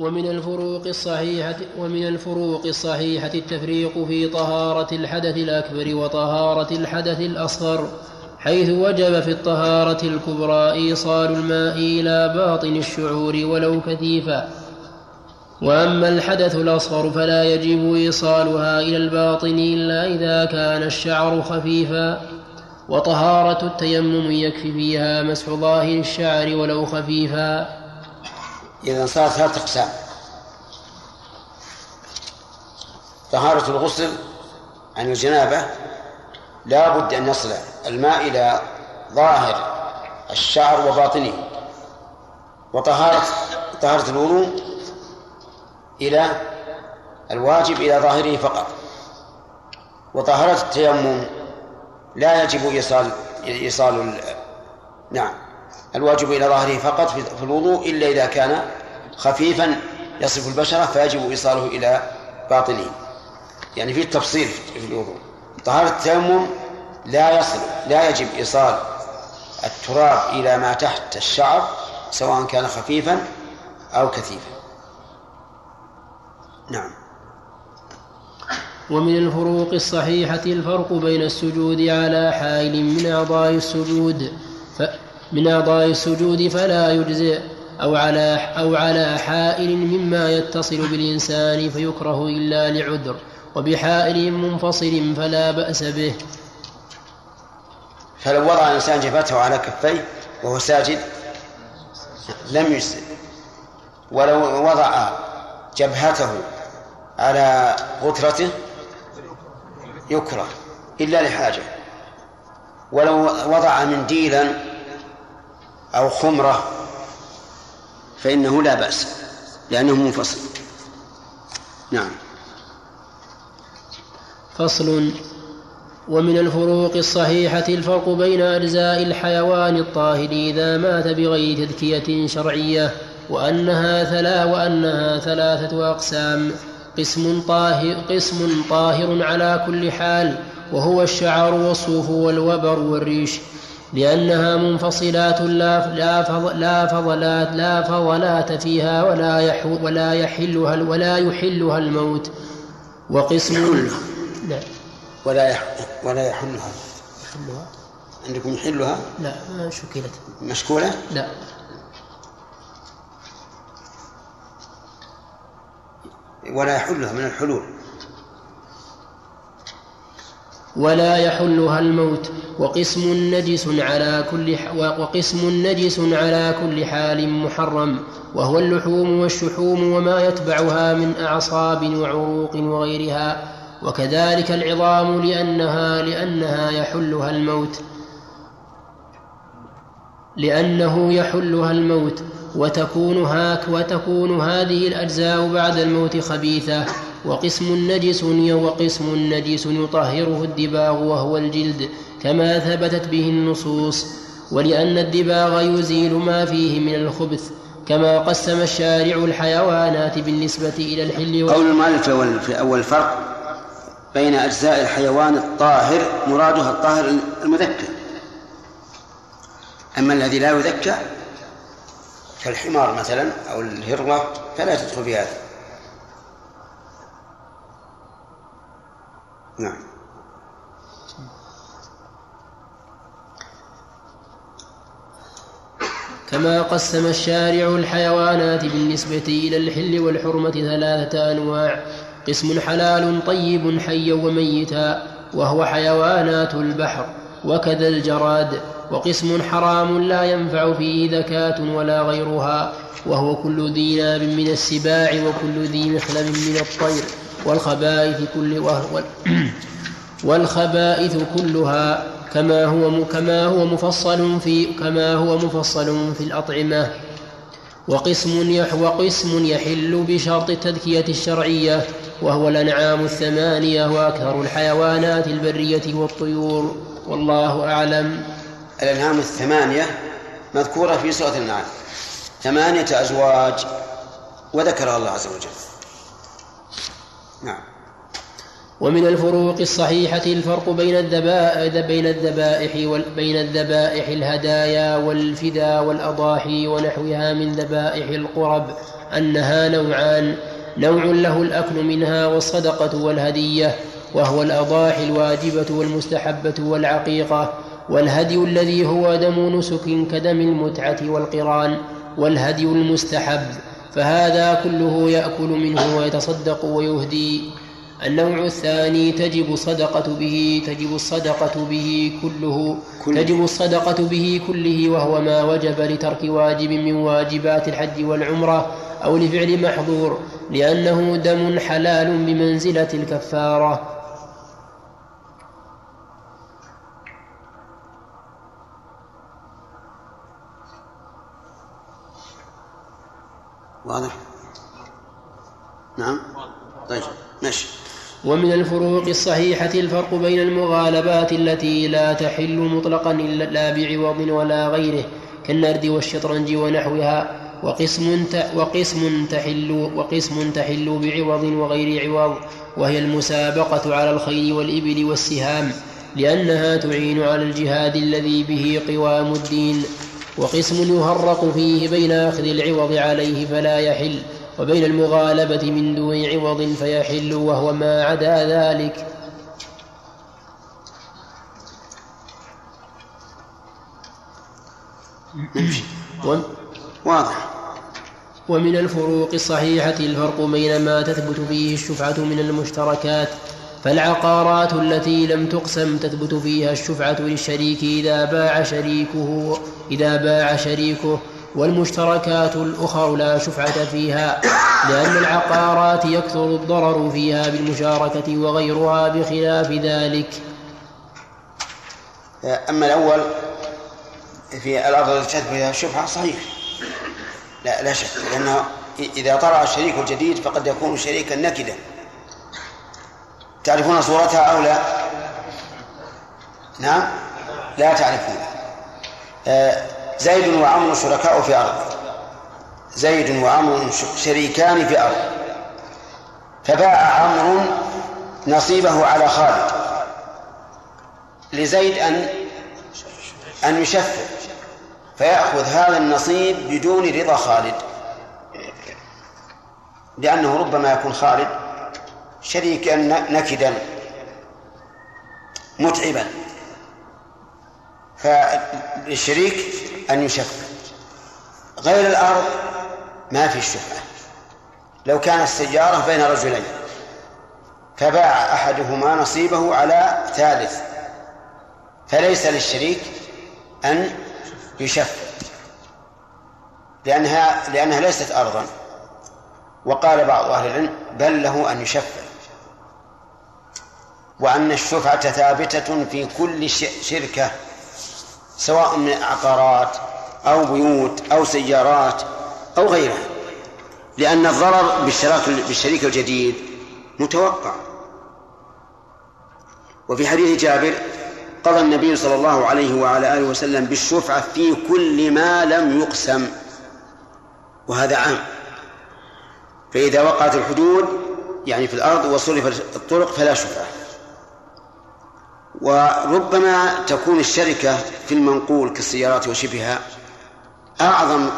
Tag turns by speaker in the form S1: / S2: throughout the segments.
S1: ومن الفروق الصحيحة ومن الفروق الصحيحة التفريق في طهارة الحدث الأكبر وطهارة الحدث الأصغر حيث وجب في الطهارة الكبرى إيصال الماء إلى باطن الشعور ولو كثيفا وأما الحدث الأصغر فلا يجب إيصالها إلى الباطن إلا إذا كان الشعر خفيفا. وطهارة التيمم يكفي فيها مسح ظاهر الشعر ولو خفيفا.
S2: إذا صارت ثلاثة أقسام. طهارة الغسل عن الجنابة لا بد أن يصل الماء إلى ظاهر الشعر وباطنه. وطهارة طهارة الوضوء إلى الواجب إلى ظاهره فقط. وطهارة التيمم لا يجب إيصال إيصال نعم. الواجب إلى ظاهره فقط في الوضوء إلا إذا كان خفيفا يصف البشرة فيجب إيصاله إلى باطنه. يعني في تفصيل في الوضوء. طهارة التيمم لا يصل لا يجب إيصال التراب إلى ما تحت الشعر سواء كان خفيفا أو كثيفا. نعم.
S1: ومن الفروق الصحيحة الفرق بين السجود على حائل من أعضاء السجود ف من أعضاء السجود فلا يجزئ أو على أو على حائل مما يتصل بالإنسان فيكره إلا لعذر وبحائل منفصل فلا بأس به.
S2: فلو وضع الإنسان جبهته على كفيه وهو ساجد لم يجزئ. ولو وضع جبهته على غترته يكره إلا لحاجة. ولو وضع منديلا أو خمرة فإنه لا بأس لأنه منفصل. نعم.
S1: فصل. ومن الفروق الصحيحة الفرق بين أجزاء الحيوان الطاهر إذا مات بغير تذكية شرعية وأنها ثلا وأنها ثلاثة أقسام. قسم طاهر قسم طاهر على كل حال وهو الشعر والصوف والوبر والريش. لأنها منفصلات لا لا لا فضلات لا فضلات فيها ولا ولا يحلها ولا يحلها الموت. وقسم
S2: لا. ولا يح ولا يحلها. يحلها. عندكم يحلها؟
S1: لا ما شكلت.
S2: مشكولة؟
S1: لا.
S2: ولا يحلها من الحلول.
S1: ولا يحلها الموت وقسم نجس على كل وقسم نجس على كل حال محرم وهو اللحوم والشحوم وما يتبعها من أعصاب وعروق وغيرها وكذلك العظام لأنها لأنها يحلها الموت لأنه يحلها الموت وتكون هاك وتكون هذه الأجزاء بعد الموت خبيثة وقسم نجس وقسم نجس يطهره الدباغ وهو الجلد كما ثبتت به النصوص. ولأن الدباغ يزيل ما فيه من الخبث كما قسم الشارع الحيوانات بالنسبة إلى الحل
S2: قول المؤلف في أول فرق بين أجزاء الحيوان الطاهر مرادها الطاهر المذكر. أما الذي لا يذكى كالحمار مثلا أو الهرة فلا تدخل في هذا. نعم.
S1: كما قسم الشارع الحيوانات بالنسبة إلى الحل والحرمة ثلاثة أنواع. قسم حلال طيب حيا وميتا وهو حيوانات البحر وكذا الجراد. وقسم حرام لا ينفع فيه ذكاة ولا غيرها وهو كل ذي ناب من السباع وكل ذي مخلب من الطير. والخبائث كل والخبائث كلها كما هو كما هو مفصل في كما هو مفصل في الأطعمة. وقسم وقسم يحل بشرط التذكية الشرعية وهو الأنعام الثمانية وأكثر الحيوانات البرية والطيور. والله أعلم.
S2: الأنعام الثمانية مذكورة في سورة النعم ثمانية أزواج وذكرها الله عز وجل. نعم.
S1: ومن الفروق الصحيحة الفرق بين الذبائح بين الذبائح بين الذبائح الهدايا والفدا والأضاحي ونحوها من ذبائح القرب أنها نوعان. نوع له الأكل منها والصدقة والهدية وهو الأضاحي الواجبة والمستحبة والعقيقة والهدي الذي هو دم نسك كدم المتعة والقران والهدي المستحب. فهذا كله يأكل منه ويتصدق ويهدي. النوع الثاني تجب الصدقة به تجب الصدقة به كله كل تجب الصدقة به كله وهو ما وجب لترك واجب من واجبات الحج والعمرة أو لفعل محظور لأنه دم حلال بمنزلة الكفارة.
S2: واضح؟ نعم. طيب ماشي.
S1: ومن الفروق الصحيحة الفرق بين المغالبات التي لا تحل مطلقا إلا بعوض ولا غيره كالنرد والشطرنج ونحوها وقسم وقسم تحل وقسم تحل بعوض وغير عوض وهي المسابقة على الخيل والإبل والسهام لأنها تعين على الجهاد الذي به قوام الدين. وقسم يهرق فيه بين أخذ العوض عليه فلا يحل وبين المغالبة من دون عوض فيحل وهو ما عدا ذلك.
S2: واضح.
S1: ومن الفروق الصحيحة الفرق بين ما تثبت فيه الشفعة من المشتركات. فالعقارات التي لم تقسم تثبت فيها الشفعة للشريك إذا باع شريكه إذا باع شريكه والمشتركات الأخر لا شفعة فيها لأن العقارات يكثر الضرر فيها بالمشاركة وغيرها بخلاف ذلك.
S2: أما الأول في الأرض التي فيها الشفعة صحيح. لا لا شك لأنه إذا طرأ الشريك الجديد فقد يكون شريكا نكدا. تعرفون صورتها أو لا؟ نعم؟ لا تعرفون. آه، زيد وعمر شركاء في أرض. زيد وعمر شريكان في أرض. فباع عمرو نصيبه على خالد. لزيد أن أن يشفع فيأخذ هذا النصيب بدون رضا خالد. لأنه ربما يكون خالد. شريكا نكدا متعبا. فالشريك أن يشفع. غير الأرض ما في الشفعة. لو كانت السيارة بين رجلين فباع أحدهما نصيبه على ثالث. فليس للشريك أن يشفع. لأنها لأنها ليست أرضا. وقال بعض أهل العلم بل له أن يشفع. وأن الشفعة ثابتة في كل شركة سواء من عقارات أو بيوت أو سيارات أو غيرها لأن الضرر بالشريك الجديد متوقع. وفي حديث جابر قضى النبي صلى الله عليه وعلى آله وسلم بالشفعة في كل ما لم يقسم وهذا عام. فإذا وقعت الحدود يعني في الأرض وصرفت الطرق فلا شفعة. وربما تكون الشركة في المنقول كالسيارات وشبهها أعظم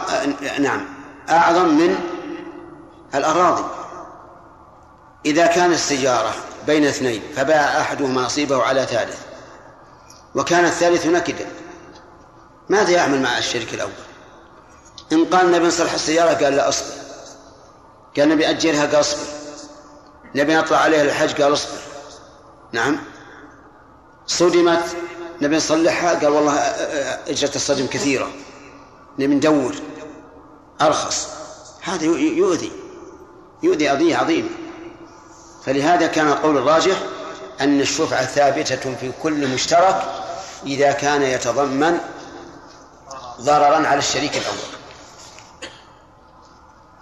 S2: نعم أعظم من الأراضي. إذا كان السيارة بين اثنين فباع أحدهما نصيبه على ثالث وكان الثالث نكدا ماذا يعمل مع الشريك الأول؟ إن قال نبي نصلح السيارة قال لا أصبر. قال نبي أجرها قال أصبر. نبي نطلع عليها الحج قال أصبر. نعم. صدمت. نبي نصلحها قال والله إجرة الصدم كثيرة. نبي ندور. أرخص. هذا يؤذي. يؤذي قضية عظيمة. فلهذا كان القول الراجح أن الشفعة ثابتة في كل مشترك إذا كان يتضمن ضررا على الشريك الأول.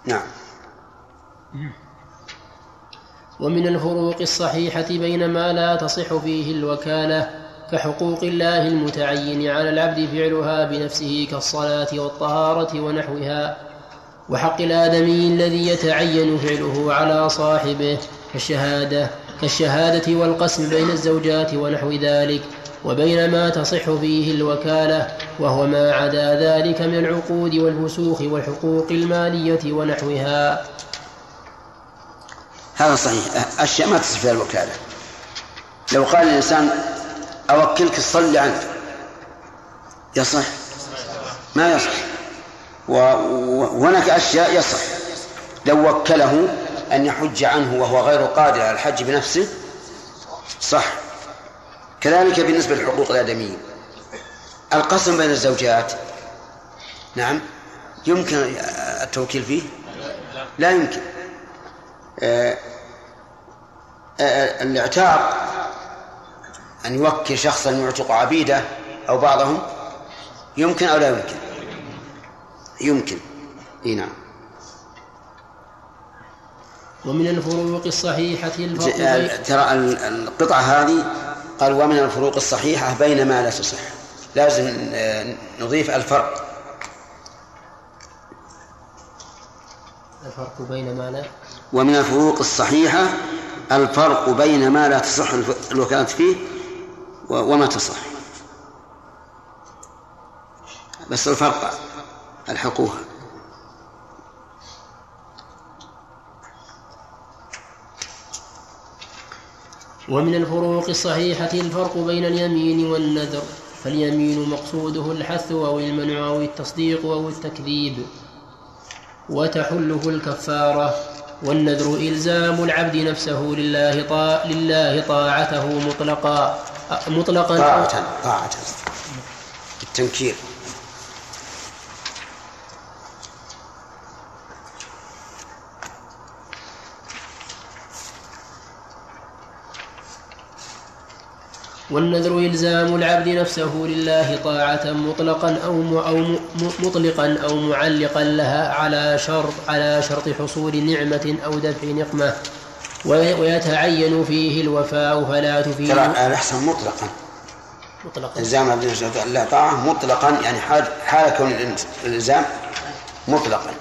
S2: نعم.
S1: ومن الفروق الصحيحة بين ما لا تصح فيه الوكالة كحقوق الله المتعين على العبد فعلها بنفسه كالصلاة والطهارة ونحوها وحق الآدمي الذي يتعين فعله على صاحبه كالشهادة كالشهادة والقسم بين الزوجات ونحو ذلك وبين ما تصح فيه الوكالة وهو ما عدا ذلك من العقود والفسوخ والحقوق المالية ونحوها.
S2: هذا صحيح. أشياء ما تصح فيها الوكالة لو قال الإنسان أوكلك تصلي عنك يصح؟ ما يصح. وهناك أشياء يصح. لو وكله أن يحج عنه وهو غير قادر على الحج بنفسه صح. كذلك بالنسبة لحقوق الآدميين القسم بين الزوجات نعم يمكن التوكيل فيه؟ لا يمكن. الاعتاق أن يوكل شخصا يعتق عبيده أو بعضهم؟ يمكن أو لا يمكن؟ يمكن. إي نعم.
S1: ومن الفروق الصحيحة الفرق
S2: ترى القطعة هذه قال ومن الفروق الصحيحة بين ما لا تصح. لازم نضيف الفرق.
S1: الفرق بين ما لا
S2: ومن الفروق الصحيحة الفرق بين ما لا تصح الوكالة فيه وما تصح. بس الفرق الحقوها
S1: ومن الفروق الصحيحة الفرق بين اليمين والنذر فاليمين مقصوده الحث أو المنع أو التصديق أو التكذيب وتحله الكفارة. والنذر إلزام العبد نفسه لله طاع لله طاعته مطلقا مطلقا.
S2: طاعة طاعة. التنكير.
S1: والنذر إلزام العبد نفسه لله طاعة مطلقا أو أو مطلقا أو معلقا لها على شرط على شرط حصول نعمة أو دفع نقمة. ويتعين فيه الوفاء فلا تفيد.
S2: ترى الأحسن مطلقا. مطلقا. إلزام العبد نفسه لله طاعة مطلقا يعني حال حال كون الإلزام مطلقا.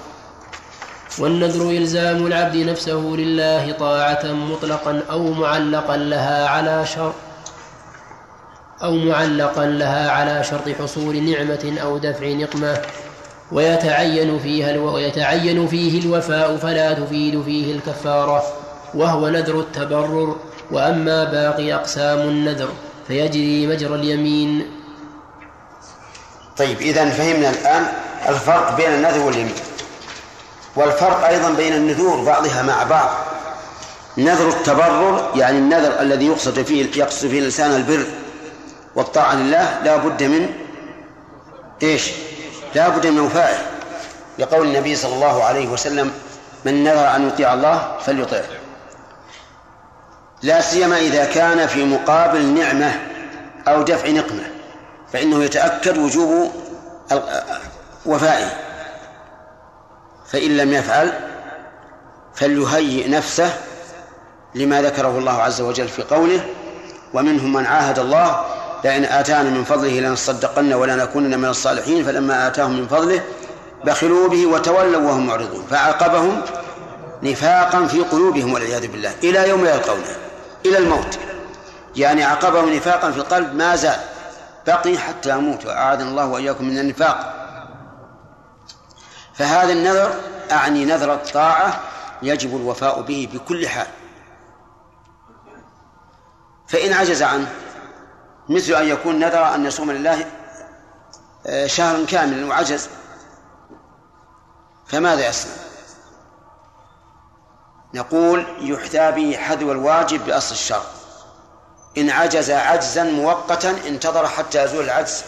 S1: والنذر إلزام العبد نفسه لله طاعة مطلقا أو معلقا لها على شرط أو معلقا لها على شرط حصول نعمة أو دفع نقمة ويتعين فيها ألو... ويتعين فيه الوفاء فلا تفيد فيه الكفارة وهو نذر التبرر. وأما باقي أقسام النذر فيجري مجرى اليمين.
S2: طيب إذا فهمنا الآن الفرق بين النذر واليمين. والفرق أيضا بين النذور بعضها مع بعض. نذر التبرر يعني النذر الذي يقصد فيه يقصد فيه الإنسان البر. والطاعة لله لا بد من إيش؟ لا بد من وفائه لقول النبي صلى الله عليه وسلم من نذر أن يطيع الله فليطيعه لا سيما إذا كان في مقابل نعمة أو دفع نقمة فإنه يتأكد وجوب وفائه. فإن لم يفعل فليهيئ نفسه لما ذكره الله عز وجل في قوله ومنهم من عاهد الله لئن آتانا من فضله لنصدقن ولنكونن من الصالحين فلما آتاهم من فضله بخلوا به وتولوا وهم معرضون. فعاقبهم نفاقا في قلوبهم والعياذ بالله. إلى يوم يلقونه. إلى الموت. يعني عاقبهم نفاقا في القلب. ما زال. بقي حتى يموت وأعاذنا الله وإياكم من النفاق. فهذا النذر أعني نذر الطاعة يجب الوفاء به بكل حال. فإن عجز عنه مثل أن يكون نذر أن يصوم لله آه، شهرا كاملا وعجز. فماذا يصنع؟ نقول يحتى به حذو الواجب بأصل الشر إن عجز عجزا مؤقتا انتظر حتى يزول العجز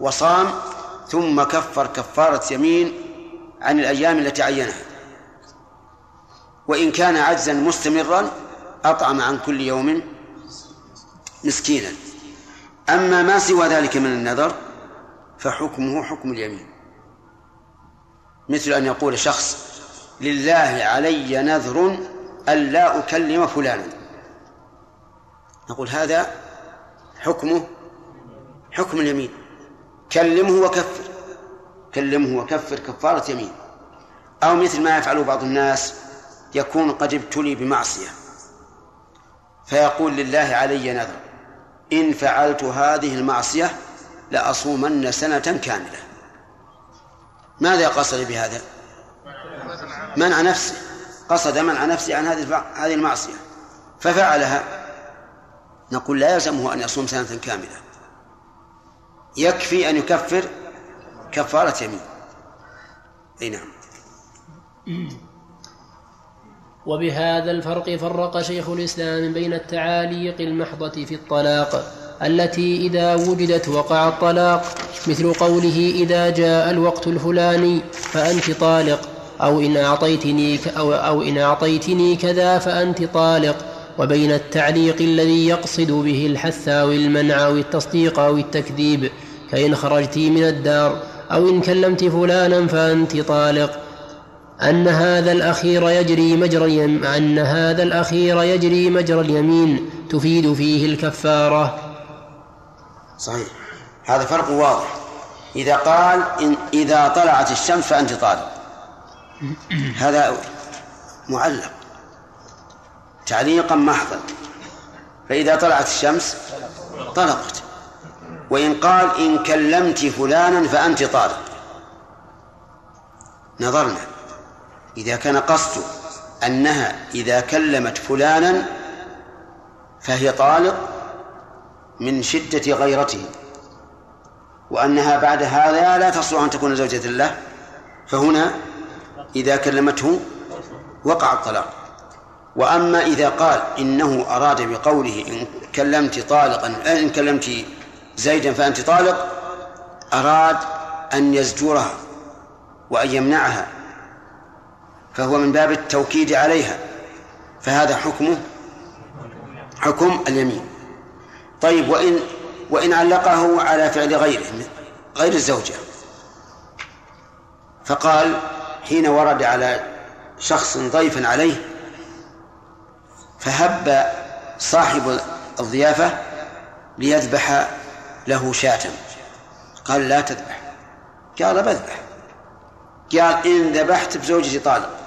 S2: وصام ثم كفر كفارة يمين عن الأيام التي عينها. وإن كان عجزا مستمرا أطعم عن كل يوم مسكينا. أما ما سوى ذلك من النذر فحكمه حكم اليمين. مثل أن يقول شخص لله علي نذر ألا أكلم فلانا. نقول هذا حكمه حكم اليمين. كلمه وكفر. كلمه وكفر كفارة يمين. أو مثل ما يفعله بعض الناس يكون قد ابتلي بمعصية. فيقول لله علي نذر. إن فعلت هذه المعصية لأصومن سنة كاملة. ماذا قصد بهذا؟ منع نفسه قصد منع نفسه عن هذه هذه المعصية. ففعلها. نقول لا يلزمه أن يصوم سنة كاملة. يكفي أن يكفر كفارة يمين. أي نعم.
S1: وبهذا الفرق فرق شيخ الإسلام بين التعاليق المحضة في الطلاق التي إذا وجدت وقع الطلاق مثل قوله إذا جاء الوقت الفلاني فأنت طالق أو إن أعطيتني أو, أو إن أعطيتني كذا فأنت طالق وبين التعليق الذي يقصد به الحث أو المنع أو التصديق أو التكذيب كإن خرجت من الدار أو إن كلمت فلانا فأنت طالق. أن هذا الأخير يجري مجرى أن هذا الأخير يجري مجرى اليمين تفيد فيه الكفارة.
S2: صحيح. هذا فرق واضح. إذا قال إن إذا طلعت الشمس فأنت طالق هذا معلق. تعليقا محضا. فإذا طلعت الشمس طلقت. وإن قال إن كلمت فلانا فأنت طالق نظرنا. إذا كان قصده أنها إذا كلمت فلانا فهي طالق من شدة غيرته وأنها بعد هذا لا تصلح أن تكون زوجة له فهنا إذا كلمته وقع الطلاق. وأما إذا قال إنه أراد بقوله إن كلمت طالقا إن كلمت زيدا فأنت طالق أراد أن يزجرها وأن يمنعها فهو من باب التوكيد عليها فهذا حكمه حكم اليمين. طيب وإن وإن علقه على فعل غيره غير الزوجة. فقال حين ورد على شخص ضيفا عليه فهب صاحب الضيافة ليذبح له شاة. قال لا تذبح. قال بذبح. قال إن ذبحت بزوجتي طالق.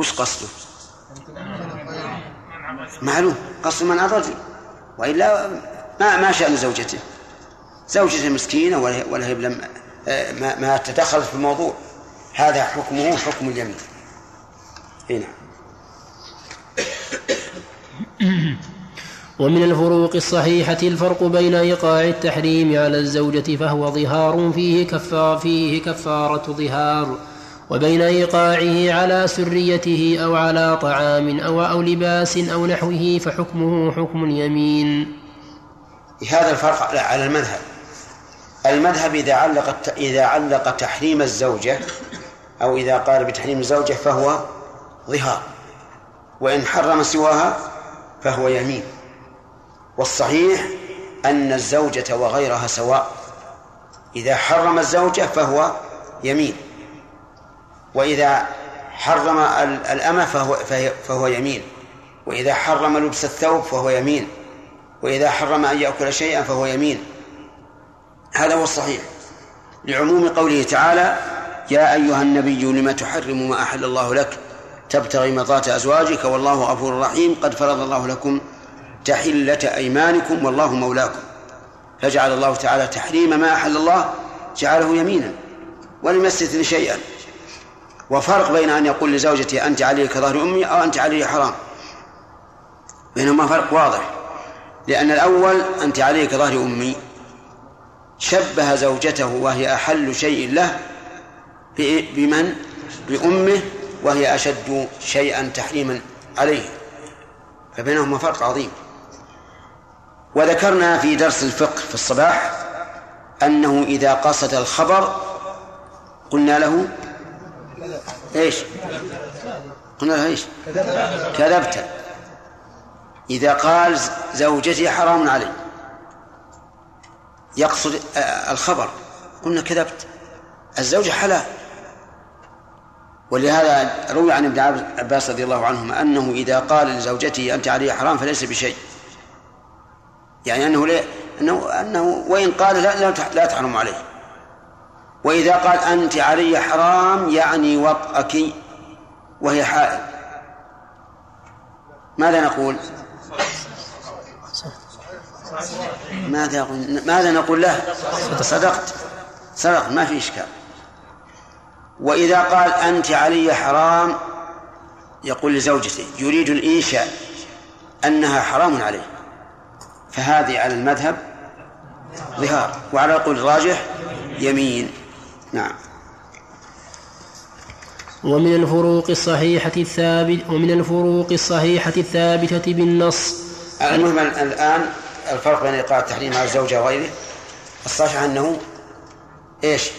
S2: وش قصده؟ معلوم قصد منع الرجل وإلا ما ما شأن زوجته. زوجته مسكينة ولا هي لم ما, ما تدخلت في الموضوع. هذا حكمه حكم اليمين. هنا
S1: ومن الفروق الصحيحة الفرق بين إيقاع التحريم على الزوجة فهو ظهار فيه كفار فيه كفارة ظهار. وبين إيقاعه على سريته أو على طعام أو أو لباس أو نحوه فحكمه حكم اليمين.
S2: هذا الفرق على المذهب. المذهب إذا علق إذا علق تحريم الزوجة أو إذا قال بتحريم الزوجة فهو ظهار. وإن حرم سواها فهو يمين. والصحيح أن الزوجة وغيرها سواء. إذا حرم الزوجة فهو يمين. وإذا حرم الأمة فهو, فهو يمين. وإذا حرم لبس الثوب فهو يمين. وإذا حرم أن يأكل شيئا فهو يمين. هذا هو الصحيح. لعموم قوله تعالى يا أيها النبي لم تحرم ما أحل الله لك؟ تبتغي مرضات أزواجك والله غفور رحيم. قد فرض الله لكم تحلة أيمانكم والله مولاكم. فجعل الله تعالى تحريم ما أحل الله جعله يمينا. ولم يستثن شيئا. وفرق بين أن يقول لزوجته أنت علي كظهر أمي أو أنت علي حرام. بينهما فرق واضح. لأن الأول أنت علي كظهر أمي. شبه زوجته وهي أحل شيء له بمن؟ بأمه وهي أشد شيئا تحريما عليه. فبينهما فرق عظيم. وذكرنا في درس الفقه في الصباح أنه إذا قصد الخبر قلنا له إيش؟ قلنا له إيش؟ كذبت. إذا قال زوجتي حرام علي. يقصد الخبر. قلنا كذبت. الزوجة حلال. ولهذا روي عن ابن عباس رضي الله عنهما أنه إذا قال لزوجته أنت علي حرام فليس بشيء. يعني أنه ليه؟ أنه, أنه وإن قال لا لا, لا تحرم عليه. وإذا قال أنت علي حرام يعني وطأك وهي حائل ماذا نقول؟ ماذا ماذا نقول له؟ صدقت. صدقت ما في إشكال. وإذا قال أنت علي حرام يقول لزوجته يريد الإنشاء أنها حرام عليه. فهذه على المذهب ظهار وعلى القول الراجح يمين. نعم.
S1: ومن الفروق الصحيحة الثابت ومن الفروق الصحيحة الثابتة بالنص.
S2: المهم الآن الفرق بين إيقاع التحريم على الزوجة وغيره. الصحيح أنه إيش؟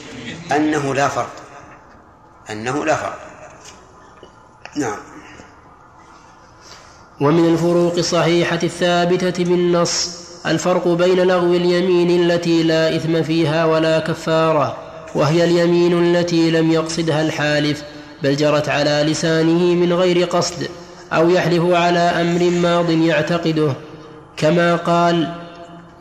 S2: أنه لا فرق. أنه لا فرق. نعم.
S1: ومن الفروق الصحيحة الثابتة بالنص. الفرق بين لغو اليمين التي لا إثم فيها ولا كفارة. وهي اليمين التي لم يقصدها الحالف بل جرت على لسانه من غير قصد أو يحلف على أمر ماض يعتقده كما قال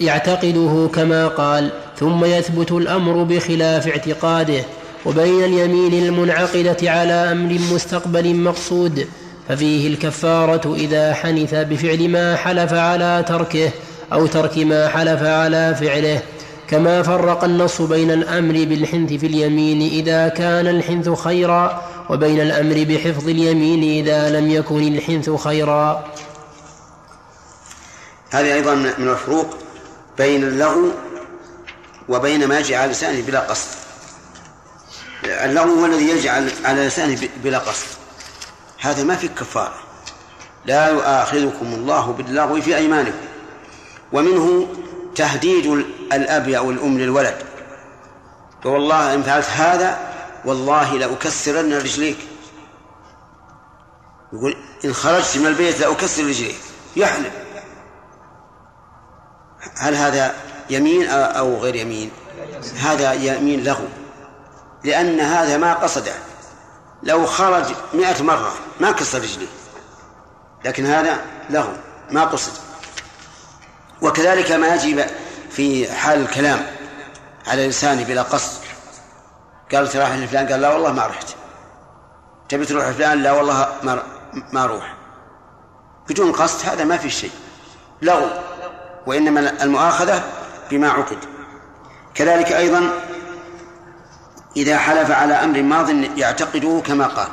S1: يعتقده كما قال ثم يثبت الأمر بخلاف اعتقاده وبين اليمين المنعقدة على أمر مستقبل مقصود ففيه الكفارة إذا حنث بفعل ما حلف على تركه أو ترك ما حلف على فعله. كما فرق النص بين الأمر بالحنث في اليمين إذا كان الحنث خيرا وبين الأمر بحفظ اليمين إذا لم يكن الحنث خيرا.
S2: هذه أيضا من الفروق بين اللغو وبين ما يجي على لسانه بلا قصد. اللغو هو الذي يجي على لسانه بلا قصد. هذا ما في كفارة. لا يؤاخذكم الله باللغو في أيمانكم. ومنه تهديد الأب أو الأم للولد. والله إن فعلت هذا والله لأكسرن رجليك. يقول إن خرجت من البيت لأكسر رجليك. يحلف هل هذا يمين أو غير يمين؟ هذا يمين لغو لأن هذا ما قصده. لو خرج مئة مرة ما كسر رجليه. لكن هذا لغو ما قصد وكذلك ما يجب في حال الكلام على لسانه بلا قصد. قال تروح لفلان قال لا والله ما رحت. تبي تروح لفلان لا والله ما ما أروح. بدون قصد هذا ما في شيء. لغو وإنما المؤاخذة بما عقد. كذلك أيضا إذا حلف على أمر ماض يعتقده كما قال.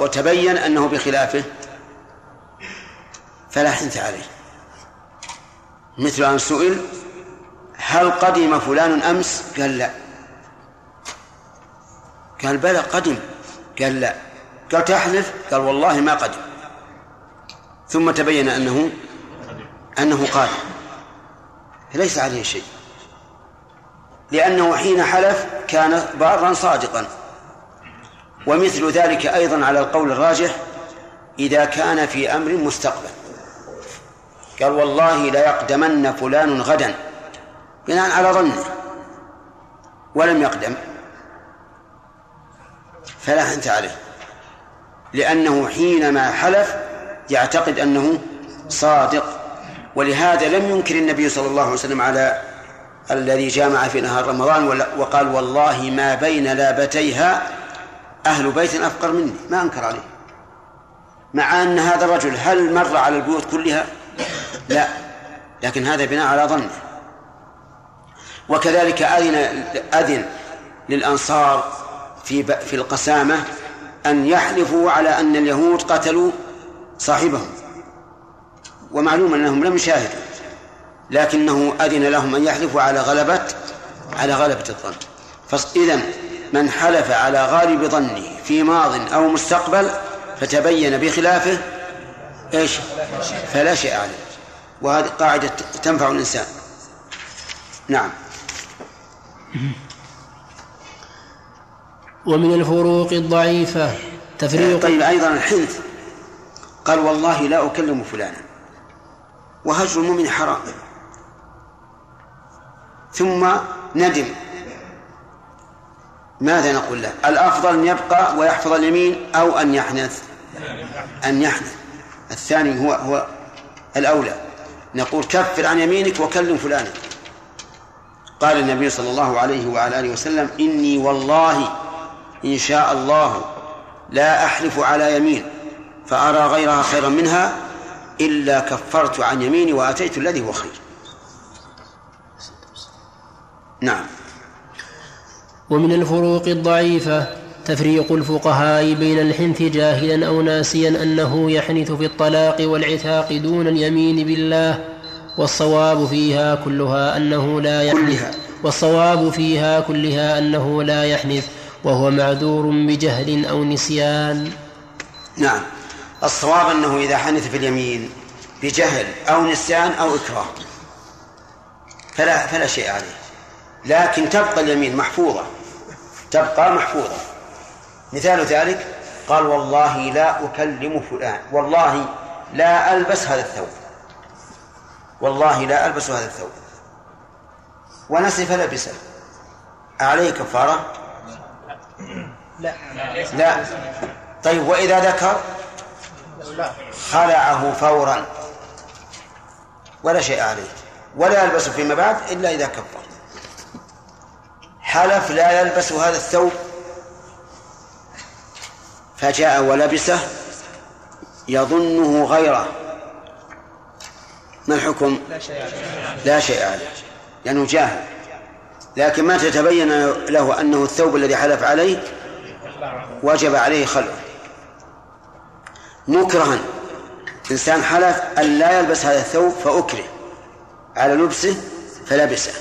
S2: وتبين أنه بخلافه. فلا حنث عليه. مثل أن سئل هل قدم فلان أمس؟ قال لا. قال بلى قدم. قال لا. قال تحلف قال والله ما قدم. ثم تبين أنه أنه قادم. ليس عليه شيء. لأنه حين حلف كان بارا صادقا. ومثل ذلك أيضا على القول الراجح إذا كان في أمر مستقبل. قال والله ليقدمن فلان غدا. بناء على ظنه. ولم يقدم. فلا أنت عليه. لأنه حينما حلف يعتقد أنه صادق. ولهذا لم ينكر النبي صلى الله عليه وسلم على الذي جامع في نهار رمضان وقال والله ما بين لابتيها أهل بيت أفقر مني. ما أنكر عليه. مع أن هذا الرجل هل مر على البيوت كلها؟ لا لكن هذا بناء على ظنه وكذلك أذن أذن للأنصار في في القسامة أن يحلفوا على أن اليهود قتلوا صاحبهم. ومعلوم أنهم لم يشاهدوا لكنه أذن لهم أن يحلفوا على غلبة على غلبة الظن. فإذا من حلف على غالب ظنه في ماض أو مستقبل فتبين بخلافه إيش؟ فلا شيء عليه. وهذه قاعدة تنفع الإنسان. نعم.
S1: ومن الفروق الضعيفة تفريق
S2: طيب أيضا الحنث قال والله لا أكلم فلانا. وهجر المؤمن حرام. ثم ندم. ماذا نقول له؟ الأفضل أن يبقى ويحفظ اليمين أو أن يحنث. أن يحنث. الثاني هو هو الأولى. نقول كفر عن يمينك وكلم فلانا قال النبي صلى الله عليه وعلى آله وسلم إني والله إن شاء الله لا أحلف على يمين فأرى غيرها خيرا منها إلا كفرت عن يميني وأتيت الذي هو خير. نعم.
S1: ومن الفروق الضعيفة تفريق الفقهاء بين الحنث جاهلا أو ناسيا أنه يحنث في الطلاق والعتاق دون اليمين بالله والصواب فيها كلها أنه لا يحنث والصواب فيها كلها أنه لا يحنث وهو معذور بجهل أو نسيان.
S2: نعم. الصواب أنه إذا حنث في اليمين بجهل أو نسيان أو إكراه. فلا فلا شيء عليه. لكن تبقى اليمين محفوظة. تبقى محفوظة. مثال ذلك قال والله لا أكلم فلان والله لا ألبس هذا الثوب. والله لا ألبس هذا الثوب. ونسي فلبسه عليه كفارة؟ لا. لا. طيب وإذا ذكر؟ خلعه فورا. ولا شيء عليه. ولا يلبسه فيما بعد إلا إذا كفر. حلف لا يلبس هذا الثوب فجاء ولبسه يظنه غيره. ما الحكم؟ لا شيء عليه. لأنه جاهل. لكن ما تتبين له أنه الثوب الذي حلف عليه وجب عليه خلعه. مكرها. إنسان حلف أن لا يلبس هذا الثوب فأكره. على لبسه فلبسه.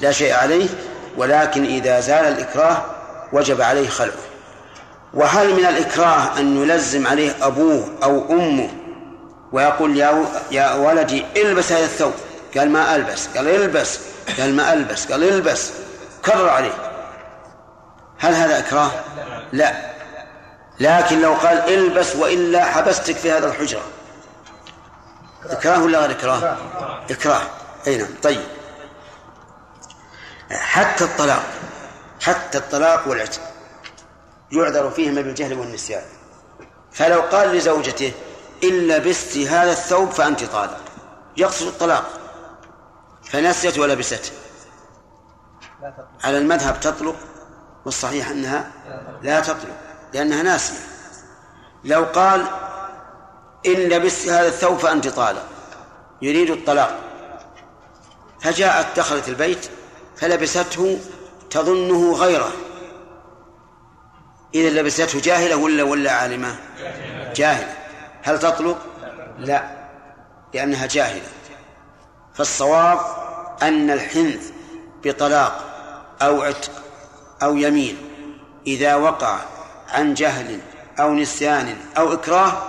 S2: لا شيء عليه. ولكن إذا زال الإكراه وجب عليه خلعه. وهل من الإكراه أن يلزم عليه أبوه أو أمه ويقول يا يا ولدي البس هذا الثوب؟ قال ما ألبس. قال البس. قال ما ألبس. قال البس. كرر عليه. هل هذا إكراه؟ لا. لكن لو قال البس وإلا حبستك في هذا الحجرة. إكراه ولا غير إكراه؟ إكراه. أي نعم. طيب. حتى الطلاق. حتى الطلاق والعتق. يعذر فيهما بالجهل والنسيان. فلو قال لزوجته إن لبست هذا الثوب فأنت طالق. يقصد الطلاق. فنسيت ولبسته على المذهب تطلق والصحيح أنها لا تطلق لأنها ناسية. لو قال إن لبست هذا الثوب فأنت طالق. يريد الطلاق. فجاءت دخلت البيت فلبسته تظنه غيره. إذا لبسته جاهلة ولا ولا عالمة؟ جاهلة. هل تطلق؟ لا لأنها جاهلة. فالصواب أن الحنث بطلاق أو عتق أو يمين إذا وقع عن جهل أو نسيان أو إكراه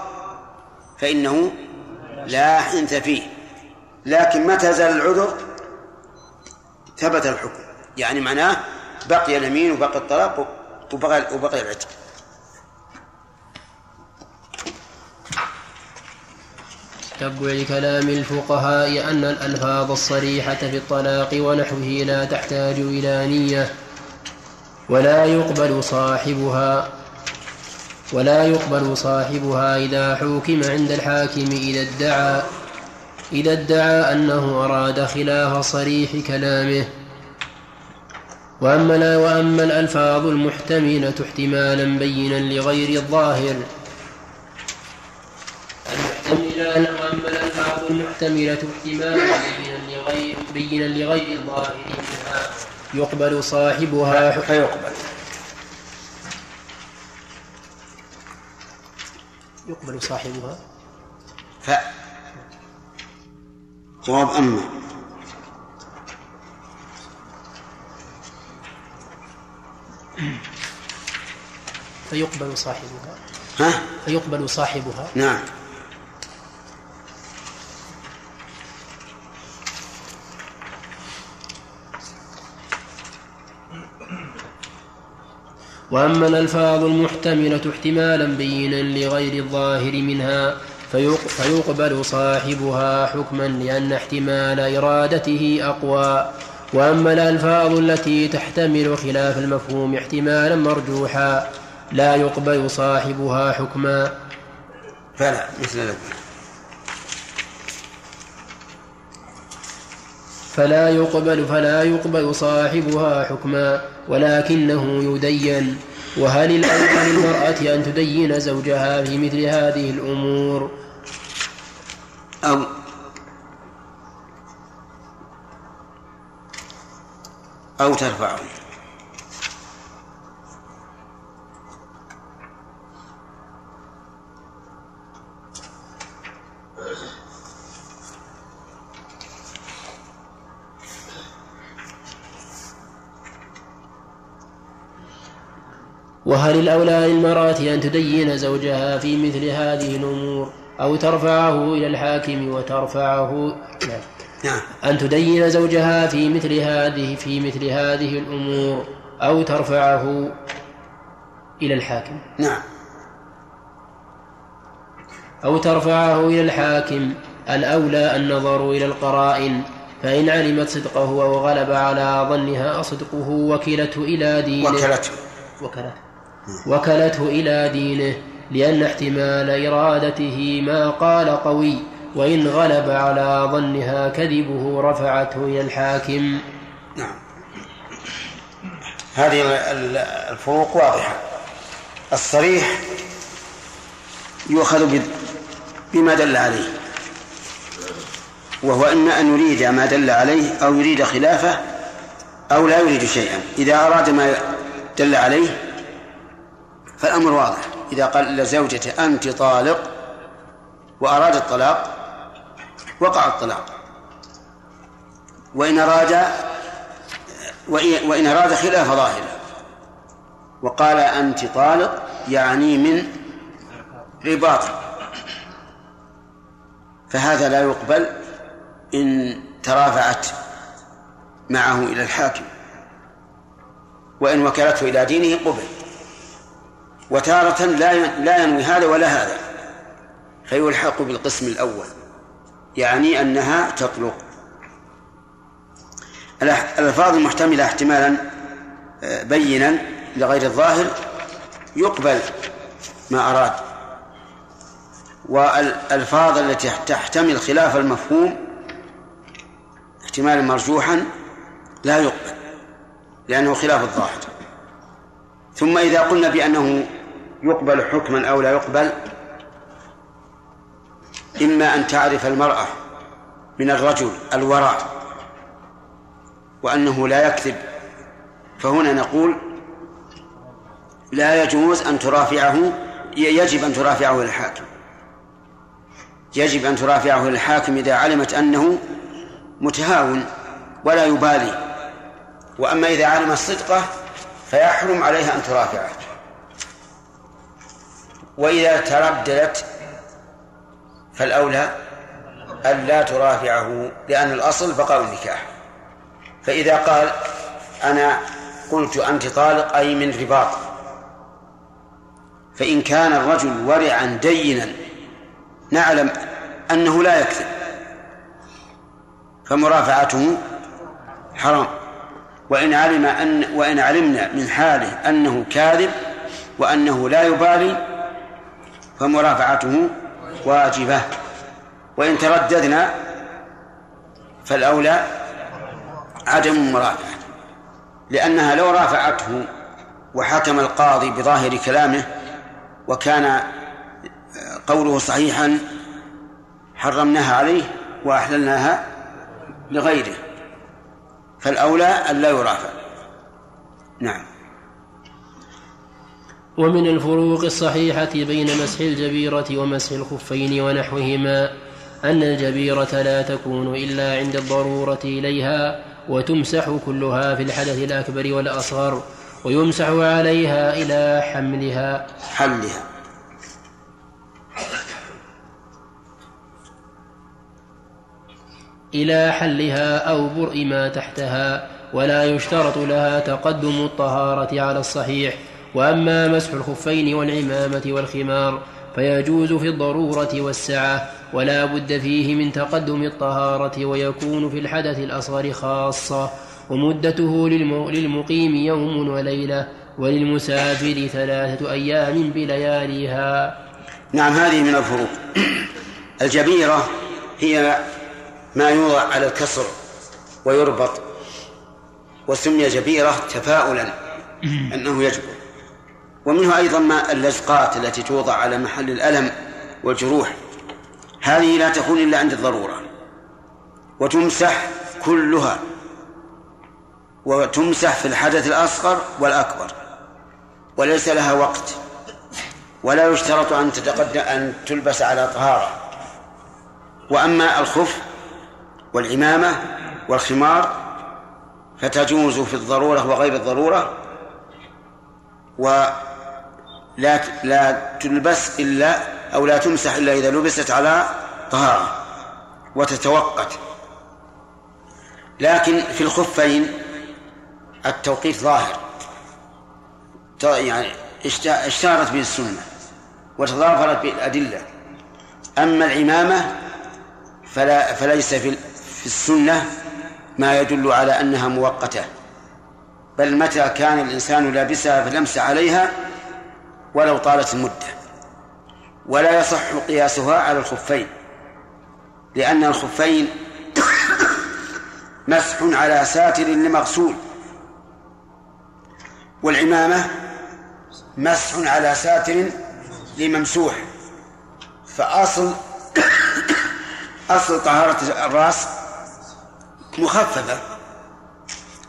S2: فإنه لا حنث فيه. لكن متى زال العذر؟ ثبت الحكم. يعني معناه بقي اليمين وبقي الطلاق وبقي, وبقي العتق
S1: تبع كلام الفقهاء أن الألفاظ الصريحة في الطلاق ونحوه لا تحتاج إلى نية ولا يقبل صاحبها ولا يقبل صاحبها إذا حوكم عند الحاكم إذا ادعى إذا ادعى أنه أراد خلاف صريح كلامه. وأما وأما الألفاظ المحتملة احتمالا بينا لغير الظاهر. المحتملة وأما الألفاظ المحتملة احتمالا بينا لغير بينا لغير الظاهر. منها يقبل صاحبها
S2: فيقبل
S1: يقبل صاحبها.
S2: ف. جواب أما.
S1: فيقبل صاحبها.
S2: ها؟
S1: فيقبل صاحبها.
S2: نعم.
S1: وأما الألفاظ المحتملة احتمالا بينا لغير الظاهر منها فيقبل صاحبها حكما لأن احتمال إرادته أقوى. وأما الألفاظ التي تحتمل خلاف المفهوم احتمالا مرجوحا لا يقبل صاحبها حكما.
S2: فلا مثل ذلك.
S1: فلا يقبل فلا يقبل صاحبها حكما ولكنه يدين. وهل الأولى للمرأة أن تدين زوجها في مثل هذه الأمور؟
S2: أو أو ترفعه.
S1: وهل الأولى للمرأة أن تدين زوجها في مثل هذه الأمور أو ترفعه إلى الحاكم وترفعه؟ نعم. أن تدين زوجها في مثل هذه في مثل هذه الأمور أو ترفعه إلى الحاكم.
S2: نعم.
S1: أو ترفعه إلى الحاكم. الأولى النظر إلى القرائن. فإن علمت صدقه أو غلب على ظنها صدقه وكلته إلى دينه.
S2: وكلته.
S1: وكلته. وكلته إلى دينه. لأن احتمال إرادته ما قال قوي. وإن غلب على ظنها كذبه رفعته إلى الحاكم.
S2: نعم. هذه الفروق واضحة. الصريح يؤخذ بما دل عليه وهو إما أن يريد ما دل عليه أو يريد خلافه أو لا يريد شيئا. إذا أراد ما دل عليه فالأمر واضح. إذا قال لزوجته أنت طالق وأراد الطلاق وقع الطلاق. وإن أراد وإن أراد خلاف ظاهره وقال أنت طالق يعني من رباط. فهذا لا يقبل إن ترافعت معه إلى الحاكم. وإن وكلته إلى دينه قبل. وتارة لا لا ينوي هذا ولا هذا. فيلحق بالقسم الأول. يعني أنها تطلق. الألفاظ المحتملة احتمالا آه، بينا لغير الظاهر يقبل ما أراد. والألفاظ التي تحتمل خلاف المفهوم احتمالا مرجوحا لا يقبل لأنه خلاف الظاهر. ثم إذا قلنا بأنه يقبل حكما أو لا يقبل إما أن تعرف المرأة من الرجل الورع وأنه لا يكذب فهنا نقول لا يجوز أن ترافعه يجب أن ترافعه الحاكم يجب أن ترافعه الحاكم إذا علمت أنه متهاون ولا يبالي. وأما إذا علمت صدقه فيحرم عليها أن ترافعه. وإذا ترددت فالأولى أن لا ترافعه لأن الأصل بقاء النكاح. فإذا قال أنا قلت أنت طالق أي من رباط. فإن كان الرجل ورعا دينا نعلم أنه لا يكذب. فمرافعته حرام. وإن علم أن وإن علمنا من حاله أنه كاذب وأنه لا يبالي فمرافعته واجبة. وإن ترددنا فالأولى عدم المرافعة لأنها لو رافعته وحكم القاضي بظاهر كلامه وكان قوله صحيحا حرمناها عليه وأحللناها لغيره فالأولى أن لا يرافع. نعم.
S1: ومن الفروق الصحيحة بين مسح الجبيرة ومسح الخفين ونحوهما أن الجبيرة لا تكون إلا عند الضرورة إليها وتمسح كلها في الحدث الأكبر والأصغر ويمسح عليها إلى حملها.
S2: حملها.
S1: إلى حلها أو برء ما تحتها ولا يشترط لها تقدم الطهارة على الصحيح وأما مسح الخفين والعمامة والخمار فيجوز في الضرورة والسعة ولا بد فيه من تقدم الطهارة ويكون في الحدث الأصغر خاصة ومدته للمقيم يوم وليلة وللمسافر ثلاثة أيام بلياليها.
S2: نعم هذه من الفروق. الجبيرة هي ما يوضع على الكسر ويربط وسمي جبيرة تفاؤلا أنه يجبر. ومنه أيضا ما اللزقات التي توضع على محل الألم والجروح. هذه لا تكون إلا عند الضرورة. وتمسح كلها. وتمسح في الحدث الأصغر والأكبر. وليس لها وقت. ولا يشترط أن تتقدم أن تلبس على طهارة. وأما الخف والعمامة والخمار فتجوز في الضرورة وغير الضرورة. ولا لا تلبس إلا أو لا تمسح إلا إذا لبست على طهارة وتتوقت. لكن في الخفين التوقيت ظاهر. يعني اشتهرت به السنة وتضافرت به الأدلة. أما العمامة فلا فليس في في السنة ما يدل على أنها مؤقتة. بل متى كان الإنسان لابسها فلمس عليها ولو طالت المدة. ولا يصح قياسها على الخفين لأن الخفين مسح على ساتر لمغسول والعمامة مسح على ساتر لممسوح. فأصل أصل طهارة الرأس مخففة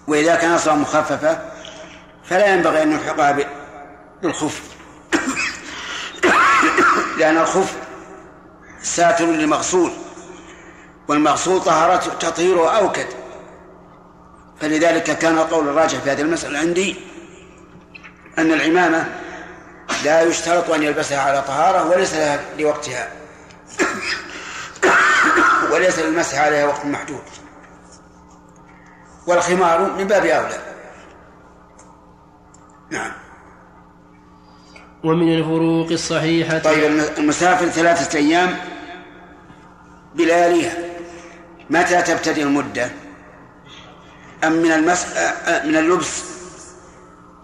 S2: وإذا كان أصلا مخففة فلا ينبغي أن نلحقها بالخف. لأن الخف ساتر للمغسول والمغسول طهارته تطهيره أوكد. فلذلك كان القول الراجح في هذه المسألة عندي أن العمامة لا يشترط أن يلبسها على طهارة وليس لها لوقتها. وليس للمسح عليها وقت محدود. والخمار من باب أولى. نعم.
S1: ومن الفروق الصحيحة.
S2: طيب المسافر ثلاثة أيام بلياليها متى تبتدئ المدة؟ أم من المس من اللبس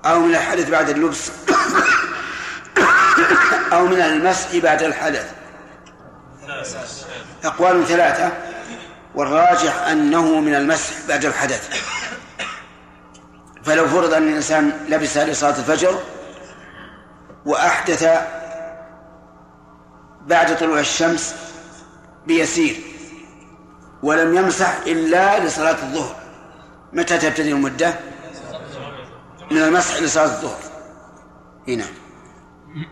S2: أو من الحدث بعد اللبس؟ أو من المسح بعد الحدث؟ أقوال ثلاثة. والراجح أنه من المسح بعد الحدث. فلو فرض أن الإنسان لبس لصلاة الفجر وأحدث بعد طلوع الشمس بيسير ولم يمسح إلا لصلاة الظهر. متى تبتدئ المدة؟ من المسح لصلاة الظهر. هنا.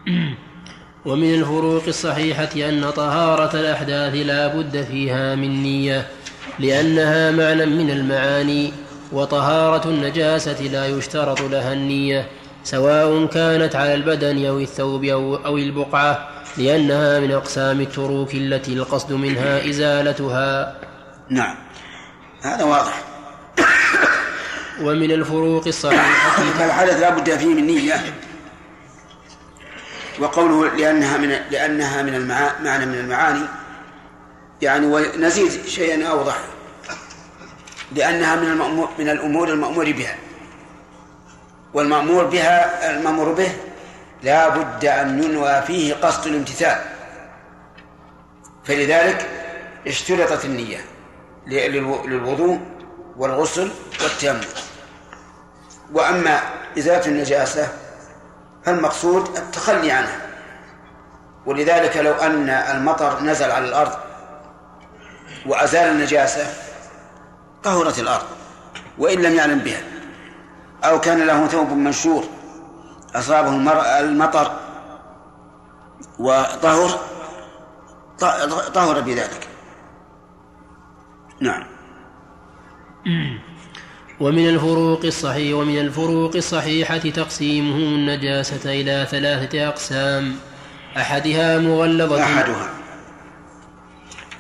S1: ومن الفروق الصحيحة أن طهارة الأحداث لا بد فيها من نية لأنها معنى من المعاني وطهارة النجاسة لا يشترط لها النية. سواء كانت على البدن أو الثوب أو, أو البقعة لأنها من أقسام التروك التي القصد منها إزالتها.
S2: نعم. هذا واضح.
S1: ومن الفروق الصحيحة
S2: الحدث لا بد فيه من نية. وقوله لأنها من لأنها من المعاني معنى من المعاني يعني ونزيد شيئا أوضح. لأنها من المأمور من الأمور المأمور بها. والمأمور بها المأمور به لا بد أن ينوى فيه قصد الامتثال. فلذلك اشترطت النية للوضوء والغسل والتيمم. وأما إزالة النجاسة فالمقصود التخلي عنها. ولذلك لو أن المطر نزل على الأرض وأزال النجاسة طهرت الأرض وإن لم يعلم بها. أو كان له ثوب منشور. أصابه المطر وطهر. طهر بذلك. نعم.
S1: ومن الفروق الصحيح ومن الفروق الصحيحة تقسيمه النجاسة إلى ثلاثة أقسام. أحدها مغلظة.
S2: أحدها.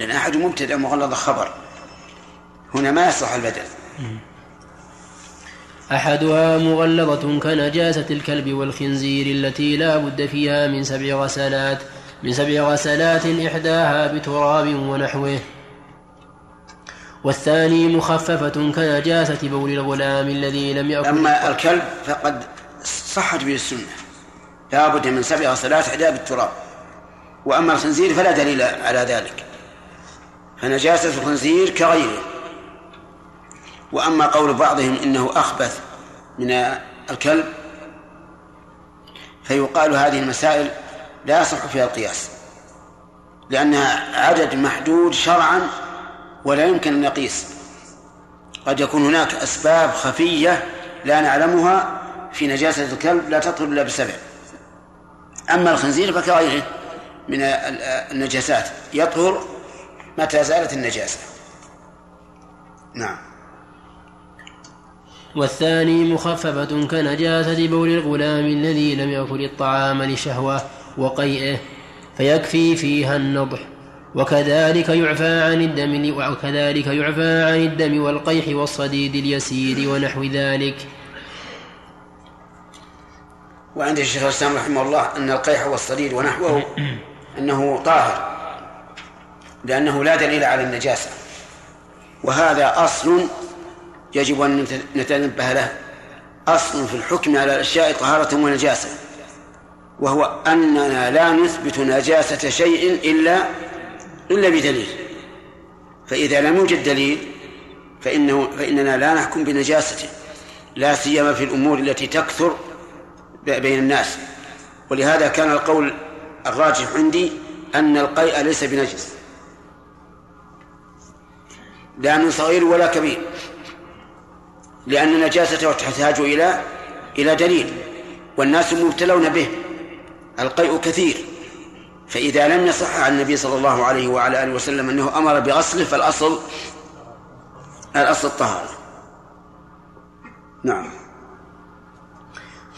S2: لأن أحد مبتدأ مغلظ خبر. هنا ما يصح البدل.
S1: أحدها مغلظة كنجاسة الكلب والخنزير التي لا بد فيها من سبع غسلات من سبع غسلات إحداها بتراب ونحوه. والثاني مخففة كنجاسة بول الغلام الذي لم يأكل
S2: أما الكلب فقد صحت به السنة. لا بد من سبع غسلات إحداها بالتراب. وأما الخنزير فلا دليل على ذلك. فنجاسة الخنزير كغيره. وأما قول بعضهم إنه أخبث من الكلب فيقال هذه المسائل لا يصح فيها القياس لأنها عدد محدود شرعا ولا يمكن أن نقيس قد يكون هناك أسباب خفية لا نعلمها في نجاسة الكلب لا تطهر إلا بسبع أما الخنزير فكغيره من النجاسات يطهر متى زالت النجاسة. نعم.
S1: والثاني مخففة كنجاسة بول الغلام الذي لم يأكل الطعام لشهوة وقيئه فيكفي فيها النضح. وكذلك يعفى عن الدم وكذلك يعفى عن الدم والقيح والصديد اليسير ونحو ذلك.
S2: وعند الشيخ الإسلام رحمه الله أن القيح والصديد ونحوه أنه طاهر لأنه لا دليل على النجاسة. وهذا أصل يجب أن نتنبه له. أصل في الحكم على الأشياء طهارة ونجاسة وهو أننا لا نثبت نجاسة شيء إلا إلا بدليل. فإذا لم يوجد دليل فإنه فإننا لا نحكم بنجاسته لا سيما في الأمور التي تكثر بين الناس. ولهذا كان القول الراجح عندي أن القيء ليس بنجس. لا من صغير ولا كبير. لأن نجاسته تحتاج إلى إلى دليل والناس مبتلون به القيء كثير. فإذا لم يصح عن النبي صلى الله عليه وعلى آله وسلم أنه أمر بغسله فالأصل الأصل الطهارة. نعم.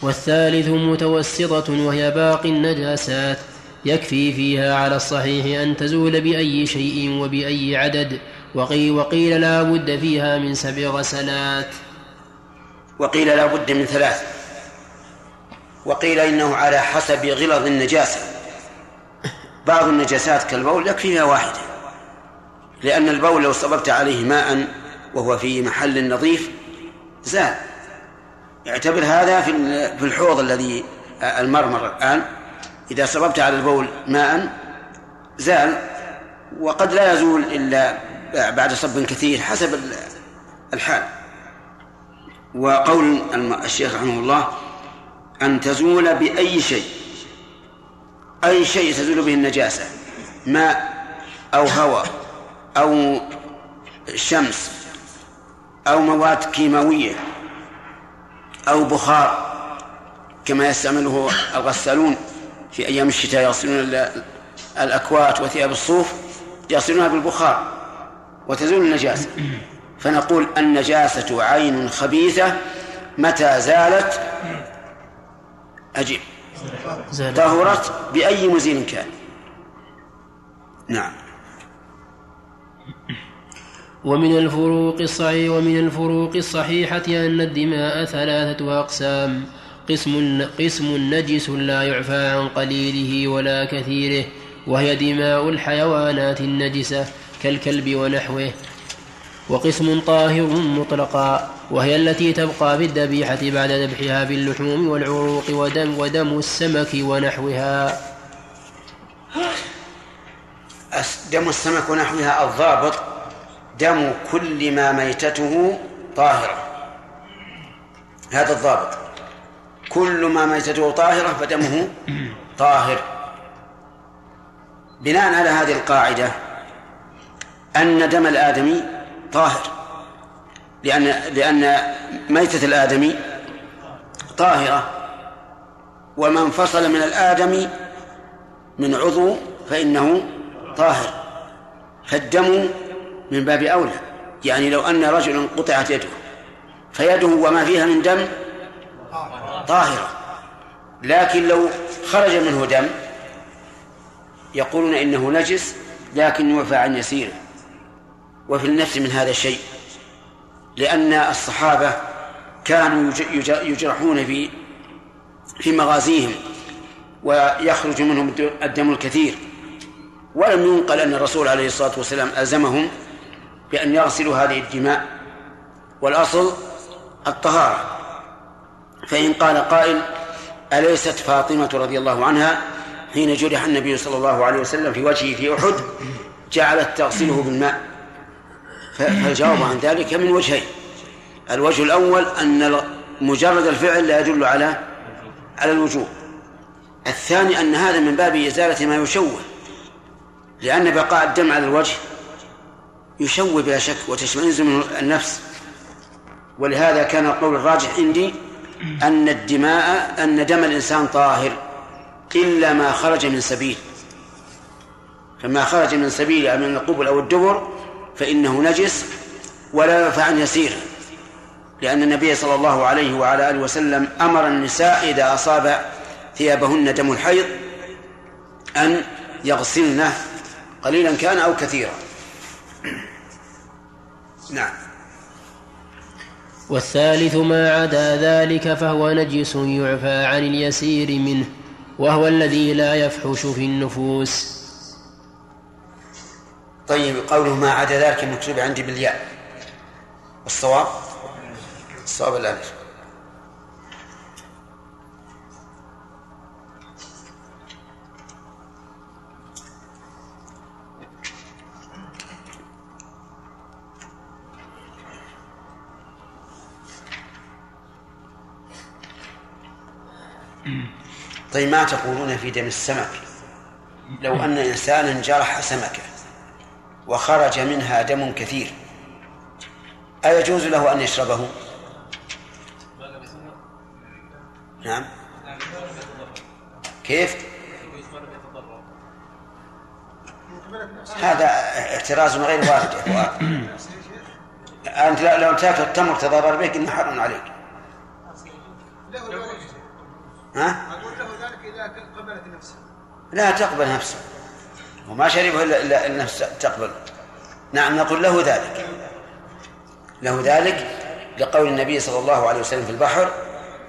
S1: والثالث متوسطة وهي باقي النجاسات يكفي فيها على الصحيح أن تزول بأي شيء وبأي عدد وقيل, لا بد فيها من سبع غسلات.
S2: وقيل لا بد من ثلاث. وقيل إنه على حسب غلظ النجاسة. بعض النجاسات كالبول يكفي فيها واحدة لأن البول لو صببت عليه ماء وهو في محل نظيف زال. اعتبر هذا في في الحوض الذي المرمر الآن. إذا صببت على البول ماء زال. وقد لا يزول إلا بعد صب كثير حسب الحال. وقول الشيخ رحمه الله أن تزول بأي شيء أي شيء تزول به النجاسة ماء أو هواء أو شمس أو مواد كيماوية أو بخار كما يستعمله الغسالون في أيام الشتاء يغسلون الأكوات وثياب الصوف يغسلونها بالبخار وتزول النجاسة. فنقول النجاسة عين خبيثة متى زالت؟ أجيب. طهرت بأي مزيل كان؟ نعم.
S1: ومن الفروق الصحيح ومن الفروق الصحيحة أن الدماء ثلاثة أقسام. قسم قسم نجس لا يعفى عن قليله ولا كثيره وهي دماء الحيوانات النجسة كالكلب ونحوه. وقسم طاهر مطلقا وهي التي تبقى في الذبيحة بعد ذبحها في اللحوم والعروق ودم ودم السمك ونحوها.
S2: دم السمك ونحوها الضابط دم كل ما ميتته طاهرة. هذا الضابط. كل ما ميتته طاهرة فدمه طاهر. بناء على هذه القاعدة أن دم الآدمي طاهر. لأن لأن ميتة الآدمي طاهرة وما انفصل من الآدم من عضو فإنه طاهر. فالدم من باب أولى يعني لو أن رجلا قطعت يده فيده وما فيها من دم طاهرة. لكن لو خرج منه دم يقولون إنه نجس لكن يوفى عن يسيره. وفي النفس من هذا الشيء لأن الصحابة كانوا يجرحون في في مغازيهم ويخرج منهم الدم الكثير. ولم ينقل أن الرسول عليه الصلاة والسلام ألزمهم بأن يغسلوا هذه الدماء. والأصل الطهارة. فإن قال قائل أليست فاطمة رضي الله عنها حين جرح النبي صلى الله عليه وسلم في وجهه في أحد جعلت تغسله بالماء؟ فالجواب عن ذلك من وجهين. الوجه الأول أن مجرد الفعل لا يدل على على الوجوب. الثاني أن هذا من باب إزالة ما يشوه. لأن بقاء الدم على الوجه يشوه بلا شك وتشمئز منه النفس. ولهذا كان القول الراجح عندي أن الدماء أن دم الإنسان طاهر إلا ما خرج من سبيل. فما خرج من سبيل من القبل أو الدبر فإنه نجس ولا يرفع عن يسير لأن النبي صلى الله عليه وعلى آله وسلم أمر النساء إذا أصاب ثيابهن دم الحيض أن يغسلنه قليلا كان أو كثيرا. نعم.
S1: والثالث ما عدا ذلك فهو نجس يعفى عن اليسير منه وهو الذي لا يفحش في النفوس.
S2: طيب قوله ما عدا ذلك مكتوب عندي بالياء. الصواب الصواب الألف. طيب ما تقولون في دم السمك؟ لو أن إنسانا جرح سمكة. وخرج منها دم كثير. أيجوز له أن يشربه؟ نعم. كيف؟ هذا احتراز غير وارد يا فؤاد أنت لو تاكل التمر تضرر به إنه حرام عليك. ها؟ أقول له ذلك إذا قبلت نفسه. لا تقبل نفسه وما شربه إلا النفس تقبل. نعم نقول له ذلك. له ذلك لقول النبي صلى الله عليه وسلم في البحر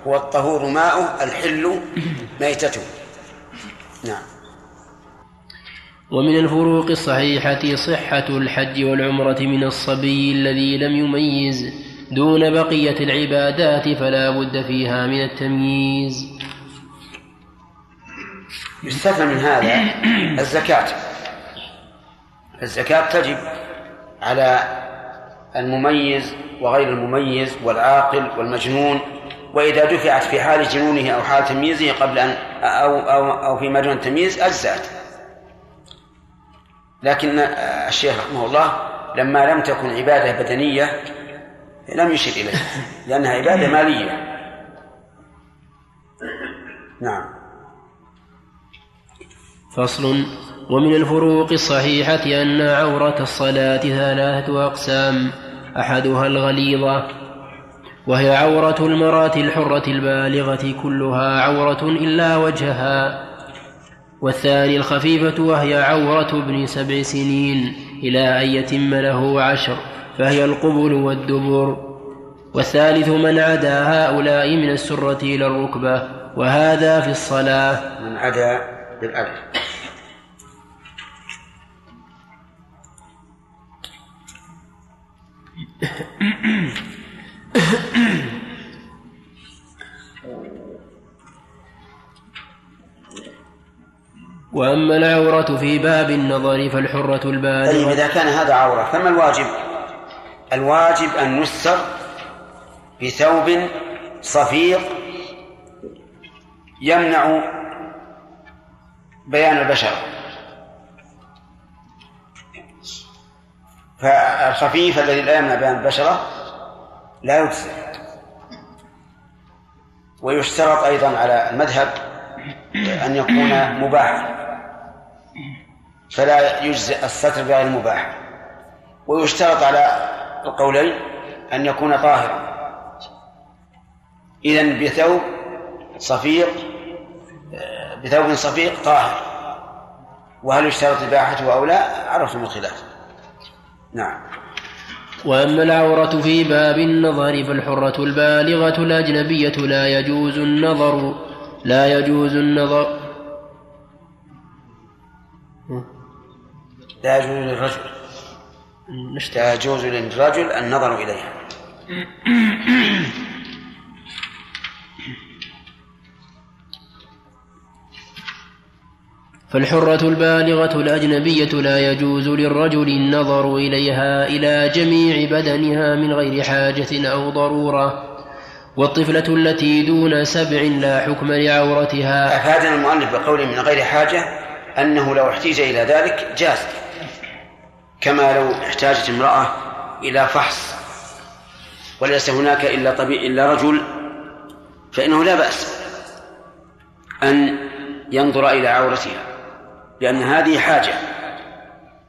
S2: هو الطهور ماؤه الحل ميتته. نعم.
S1: ومن الفروق الصحيحة صحة الحج والعمرة من الصبي الذي لم يميز دون بقية العبادات فلا بد فيها من التمييز.
S2: يستثنى من هذا الزكاة. الزكاة تجب على المميز وغير المميز والعاقل والمجنون وإذا دفعت في حال جنونه أو حال تمييزه قبل أن أو أو أو في دون التمييز أجزأت. لكن الشيخ رحمه الله لما لم تكن عبادة بدنية لم يشر إليها لأنها عبادة مالية. نعم.
S1: فصل ومن الفروق الصحيحة أن عورة الصلاة ثلاثة أقسام أحدها الغليظة وهي عورة المرأة الحرة البالغة كلها عورة إلا وجهها والثاني الخفيفة وهي عورة ابن سبع سنين إلى أن يتم له عشر فهي القبل والدبر والثالث من عدا هؤلاء من السرة إلى الركبة وهذا في الصلاة.
S2: من عدا بالألف.
S1: وأما العورة في باب النظر فالحرة البالغة
S2: طيب إذا كان هذا عورة فما الواجب؟ الواجب أن يستر بثوب صفيق يمنع بيان البشر فالخفيف الذي لا يمنع بيان البشرة لا يجزي ويشترط أيضا على المذهب أن يكون مباحا. فلا يجزئ الستر بغير المباح ويشترط على القولين أن يكون طاهرا. إذن بثوب صفيق بثوب صفيق طاهر. وهل يشترط إباحته أو لا؟ عرفتم الخلاف. نعم.
S1: وأما العورة في باب النظر فالحرة البالغة الأجنبية لا يجوز النظر لا يجوز النظر.
S2: لا يجوز للرجل. لا يجوز للرجل النظر إليها.
S1: فالحرة البالغة الأجنبية لا يجوز للرجل النظر إليها إلى جميع بدنها من غير حاجة أو ضرورة. والطفلة التي دون سبع لا حكم لعورتها.
S2: أفادنا المؤلف بقوله من غير حاجة أنه لو احتيج إلى ذلك جاز كما لو احتاجت امرأة إلى فحص. وليس هناك إلا طبيب إلا رجل فإنه لا بأس أن ينظر إلى عورتها. لأن هذه حاجة.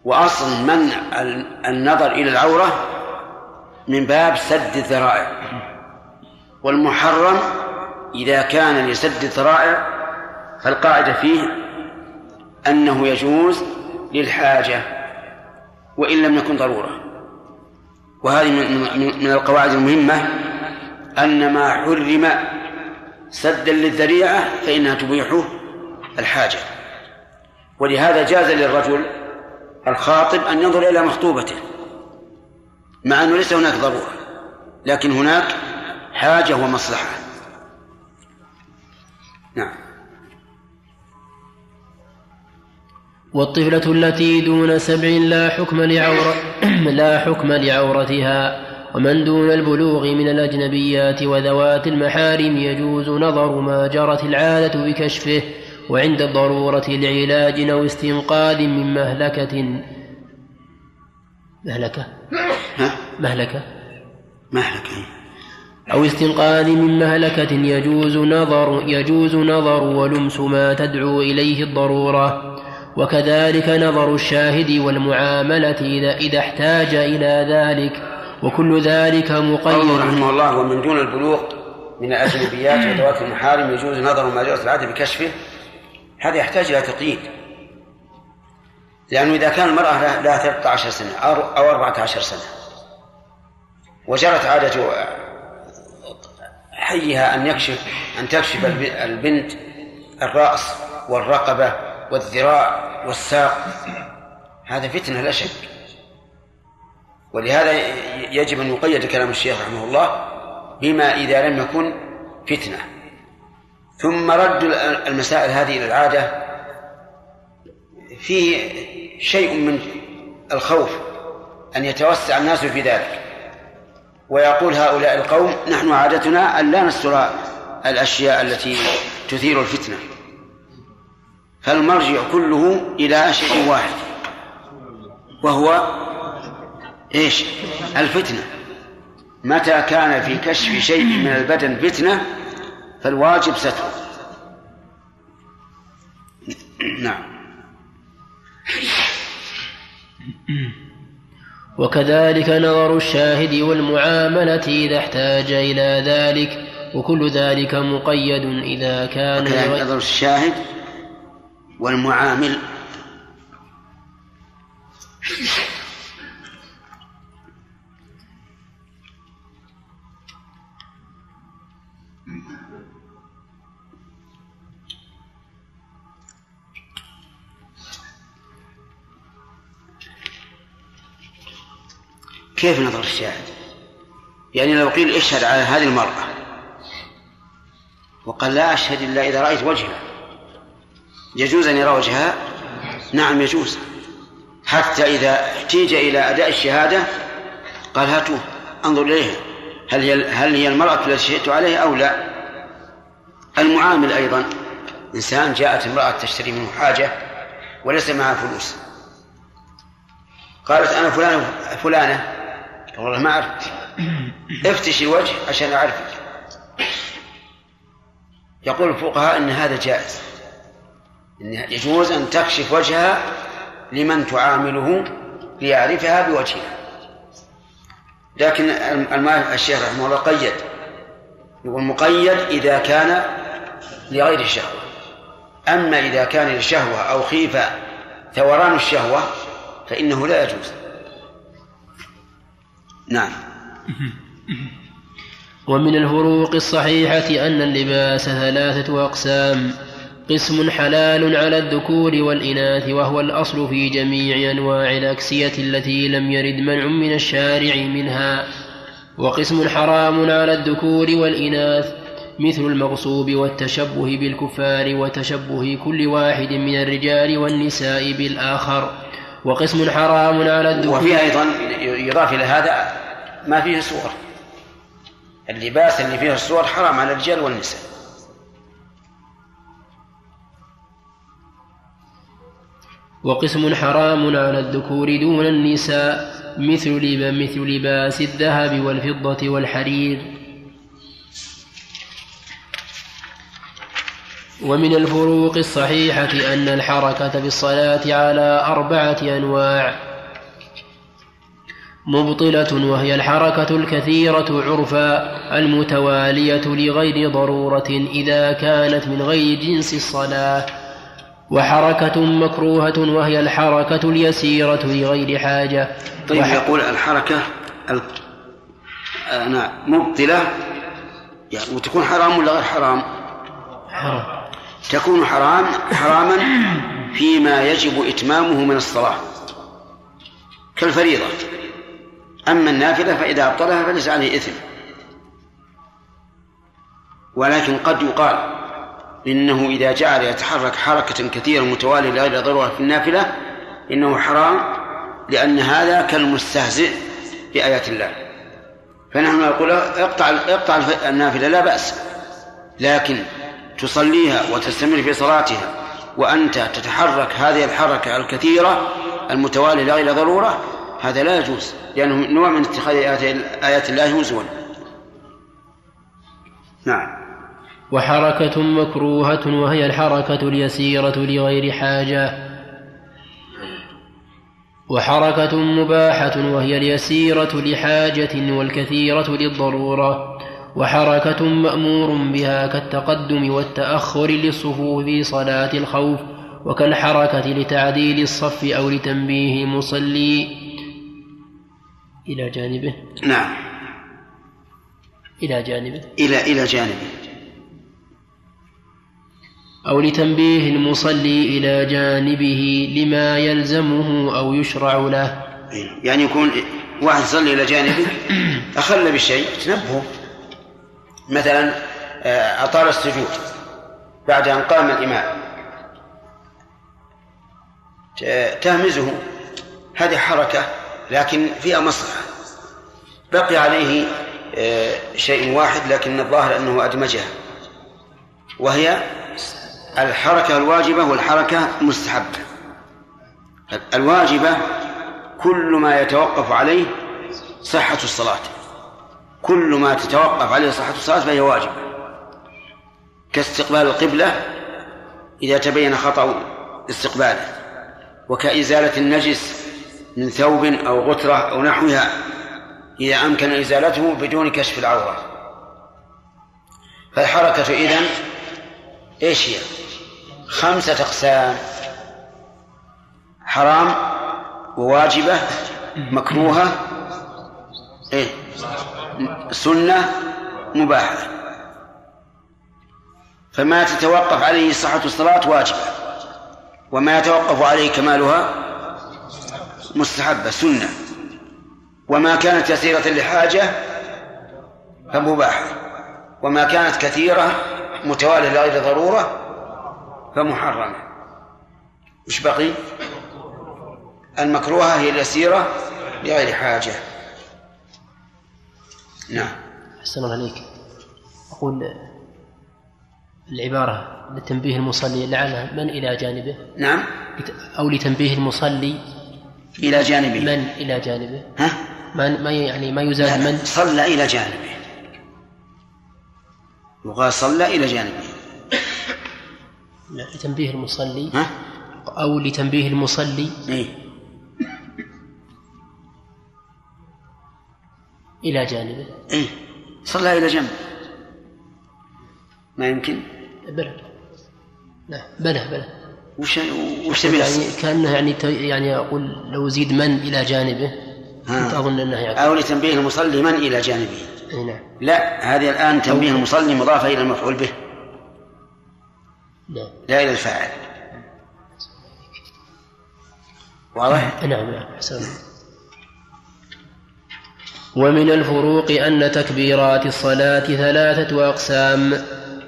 S2: وأصل منع النظر إلى العورة من باب سد الذرائع. والمحرم إذا كان لسد الذرائع فالقاعدة فيه أنه يجوز للحاجة وإن لم يكن ضرورة. وهذه من القواعد المهمة أن ما حرم سدا للذريعة فإنها تبيح الحاجة. ولهذا جاز للرجل الخاطب أن ينظر إلى مخطوبته مع أنه ليس هناك ضرورة لكن هناك حاجة ومصلحة. نعم.
S1: والطفلة التي دون سبع لا حكم لعورة لا حكم لعورتها ومن دون البلوغ من الأجنبيات وذوات المحارم يجوز نظر ما جرت العادة بكشفه. وعند الضرورة لعلاج أو استنقاذ من مهلكة. مهلكة؟ مهلكة.
S2: مهلكة.
S1: أو استنقاذ من مهلكة يجوز نظر يجوز نظر ولمس ما تدعو إليه الضرورة. وكذلك نظر الشاهد والمعاملة إذا إذا احتاج إلى ذلك. وكل ذلك مقيد.
S2: رحمه الله ومن دون البلوغ من الأجنبيات وذوات المحارم يجوز نظر ما جرت العادة بكشفه هذا يحتاج إلى تقييد. لأنه إذا كان المرأة لها 13 سنة أو 14 سنة وجرت عادة حيها أن يكشف أن تكشف البنت الرأس والرقبة والذراع والساق هذا فتنة لا شك. ولهذا يجب أن يقيد كلام الشيخ رحمه الله بما إذا لم يكن فتنة. ثم رد المسائل هذه إلى العادة فيه شيء من الخوف أن يتوسع الناس في ذلك ويقول هؤلاء القوم نحن عادتنا أن لا نستر الأشياء التي تثير الفتنة فالمرجع كله إلى شيء واحد وهو إيش؟ الفتنة متى كان في كشف شيء من البدن فتنة فالواجب ستره نعم.
S1: وكذلك نظر الشاهد والمعاملة إذا احتاج إلى ذلك وكل ذلك مقيد إذا كان
S2: وكذلك نظر الشاهد والمعامل. كيف نظر الشاهد؟ يعني لو قيل اشهد على هذه المرأة وقال لا أشهد إلا إذا رأيت وجهها يجوز أن يرى وجهها؟ نعم يجوز. حتى إذا احتيج إلى أداء الشهادة قال هاتوه انظر إليها هل هي هل هي المرأة التي شهدت عليها أو لا؟ المعامل أيضا إنسان جاءت امرأة تشتري منه حاجة وليس معها فلوس قالت أنا فلانة فلانة والله ما أعرف. افتش الوجه عشان أعرفك يقول الفقهاء أن هذا جائز. إن يجوز أن تكشف وجهها لمن تعامله ليعرفها بوجهها. لكن الشيخ رحمه الله قيد. يقول مقيد إذا كان لغير الشهوة. أما إذا كان للشهوة أو خيف ثوران الشهوة فإنه لا يجوز. نعم.
S1: ومن الفروق الصحيحة أن اللباس ثلاثة أقسام. قسم حلال على الذكور والإناث وهو الأصل في جميع أنواع الأكسية التي لم يرد منع من الشارع منها. وقسم حرام على الذكور والإناث مثل المغصوب والتشبه بالكفار وتشبه كل واحد من الرجال والنساء بالآخر. وقسم حرام على الذكور
S2: وفي أيضا يضاف إلى هذا ما فيه صور اللباس اللي فيه الصور حرام على الرجال والنساء.
S1: وقسم حرام على الذكور دون النساء مثل مثل لباس الذهب والفضة والحرير. ومن الفروق الصحيحة أن الحركة بالصلاة على أربعة أنواع. مبطلة وهي الحركة الكثيرة عرفا المتوالية لغير ضرورة إذا كانت من غير جنس الصلاة. وحركة مكروهة وهي الحركة اليسيرة لغير حاجة.
S2: طيب وح... يقول الحركة ال... آه نعم مبطلة يعني وتكون حرام ولا غير حرام؟ حرام. تكون حرام حراما فيما يجب إتمامه من الصلاة كالفريضة. أما النافلة فإذا أبطلها فليس عليه إثم. ولكن قد يقال إنه إذا جعل يتحرك حركة كثيرة متوالية لغير ضرورة في النافلة إنه حرام لأن هذا كالمستهزئ بآيات الله. فنحن نقول اقطع اقطع النافلة لا بأس. لكن تصليها وتستمر في صلاتها وأنت تتحرك هذه الحركة الكثيرة المتوالية لغير ضرورة هذا لا يجوز لأنه نوع من اتخاذ آيات الله هزوا. نعم.
S1: وحركة مكروهة وهي الحركة اليسيرة لغير حاجة. وحركة مباحة وهي اليسيرة لحاجة والكثيرة للضرورة. وحركة مأمور بها كالتقدم والتأخر للصفوف في صلاة الخوف وكالحركة لتعديل الصف أو لتنبيه المصلي إلى جانبه.
S2: نعم.
S1: إلى جانبه.
S2: إلى إلى جانبه.
S1: أو لتنبيه المصلي إلى جانبه لما يلزمه أو يشرع له.
S2: يعني يكون واحد يصلي إلى جانبه أخل بشيء تنبهه. مثلا آه، أطال السجود بعد أن قام الإمام. تهمزه. هذه حركة لكن فيها مصلحة. بقي عليه آه، شيء واحد لكن الظاهر أنه أدمجها. وهي الحركة الواجبة والحركة المستحبة. الواجبة كل ما يتوقف عليه صحة الصلاة. كل ما تتوقف عليه صحة الصلاة فهي واجبة كاستقبال القبلة إذا تبين خطأ استقباله وكإزالة النجس من ثوب أو غترة أو نحوها إذا أمكن إزالته بدون كشف العورة. فالحركة إذن إيش هي؟ خمسة أقسام. حرام وواجبة مكروهة إيه؟ سنة مباحة. فما تتوقف عليه صحة الصلاة واجبة وما يتوقف عليه كمالها مستحبة سنة. وما كانت يسيرة لحاجة فمباحة وما كانت كثيرة متوالية لغير ضرورة فمحرمة. وش بقي؟ المكروهة هي اليسيرة لغير حاجة. نعم.
S1: أحسن الله عليك. أقول العبارة لتنبيه المصلي لعل من إلى جانبه؟
S2: نعم.
S1: أو لتنبيه المصلي.
S2: إلى جانبه.
S1: من إلى جانبه؟
S2: ها؟
S1: ما يعني ما يزاد من؟
S2: صلى إلى جانبه. يقال صلى إلى جانبه.
S1: لتنبيه المصلي.
S2: ها؟
S1: أو لتنبيه المصلي.
S2: إيه؟
S1: إلى جانبه.
S2: إيه. صلى إلى جنب. ما يمكن؟
S1: بلى. لا بلى بلى.
S2: وش وش تبي
S1: يعني كأنه يعني يعني أقول لو زيد من إلى جانبه كنت أظن أنه
S2: يعني أو لتنبيه المصلي من إلى جانبه؟
S1: نعم.
S2: لا هذه الآن تنبيه المصلي مضافه إلى المفعول به.
S1: لا.
S2: لا إلى الفاعل. واضح؟
S1: نعم نعم ومن الفروق أن تكبيرات الصلاة ثلاثة أقسام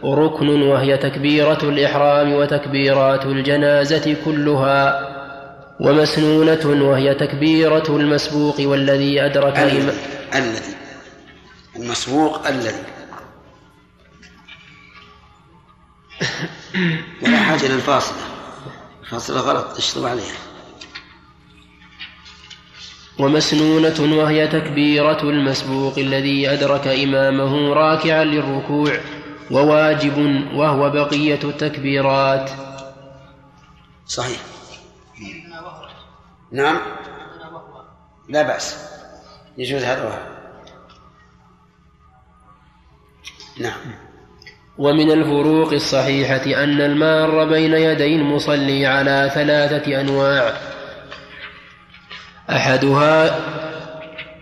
S1: ركن وهي تكبيرة الإحرام وتكبيرات الجنازة كلها ومسنونة وهي تكبيرة المسبوق والذي أدرك
S2: الذي الذي المسبوق الذي. ولا حاجة للفاصلة الفاصلة غلط اشطب عليها.
S1: ومسنونة وهي تكبيرة المسبوق الذي أدرك إمامه راكعا للركوع وواجب وهو بقية التكبيرات.
S2: صحيح. نعم. لا بأس. يجوز هذا وهذا نعم.
S1: ومن الفروق الصحيحة أن المار بين يدي المصلي على ثلاثة أنواع. أحدها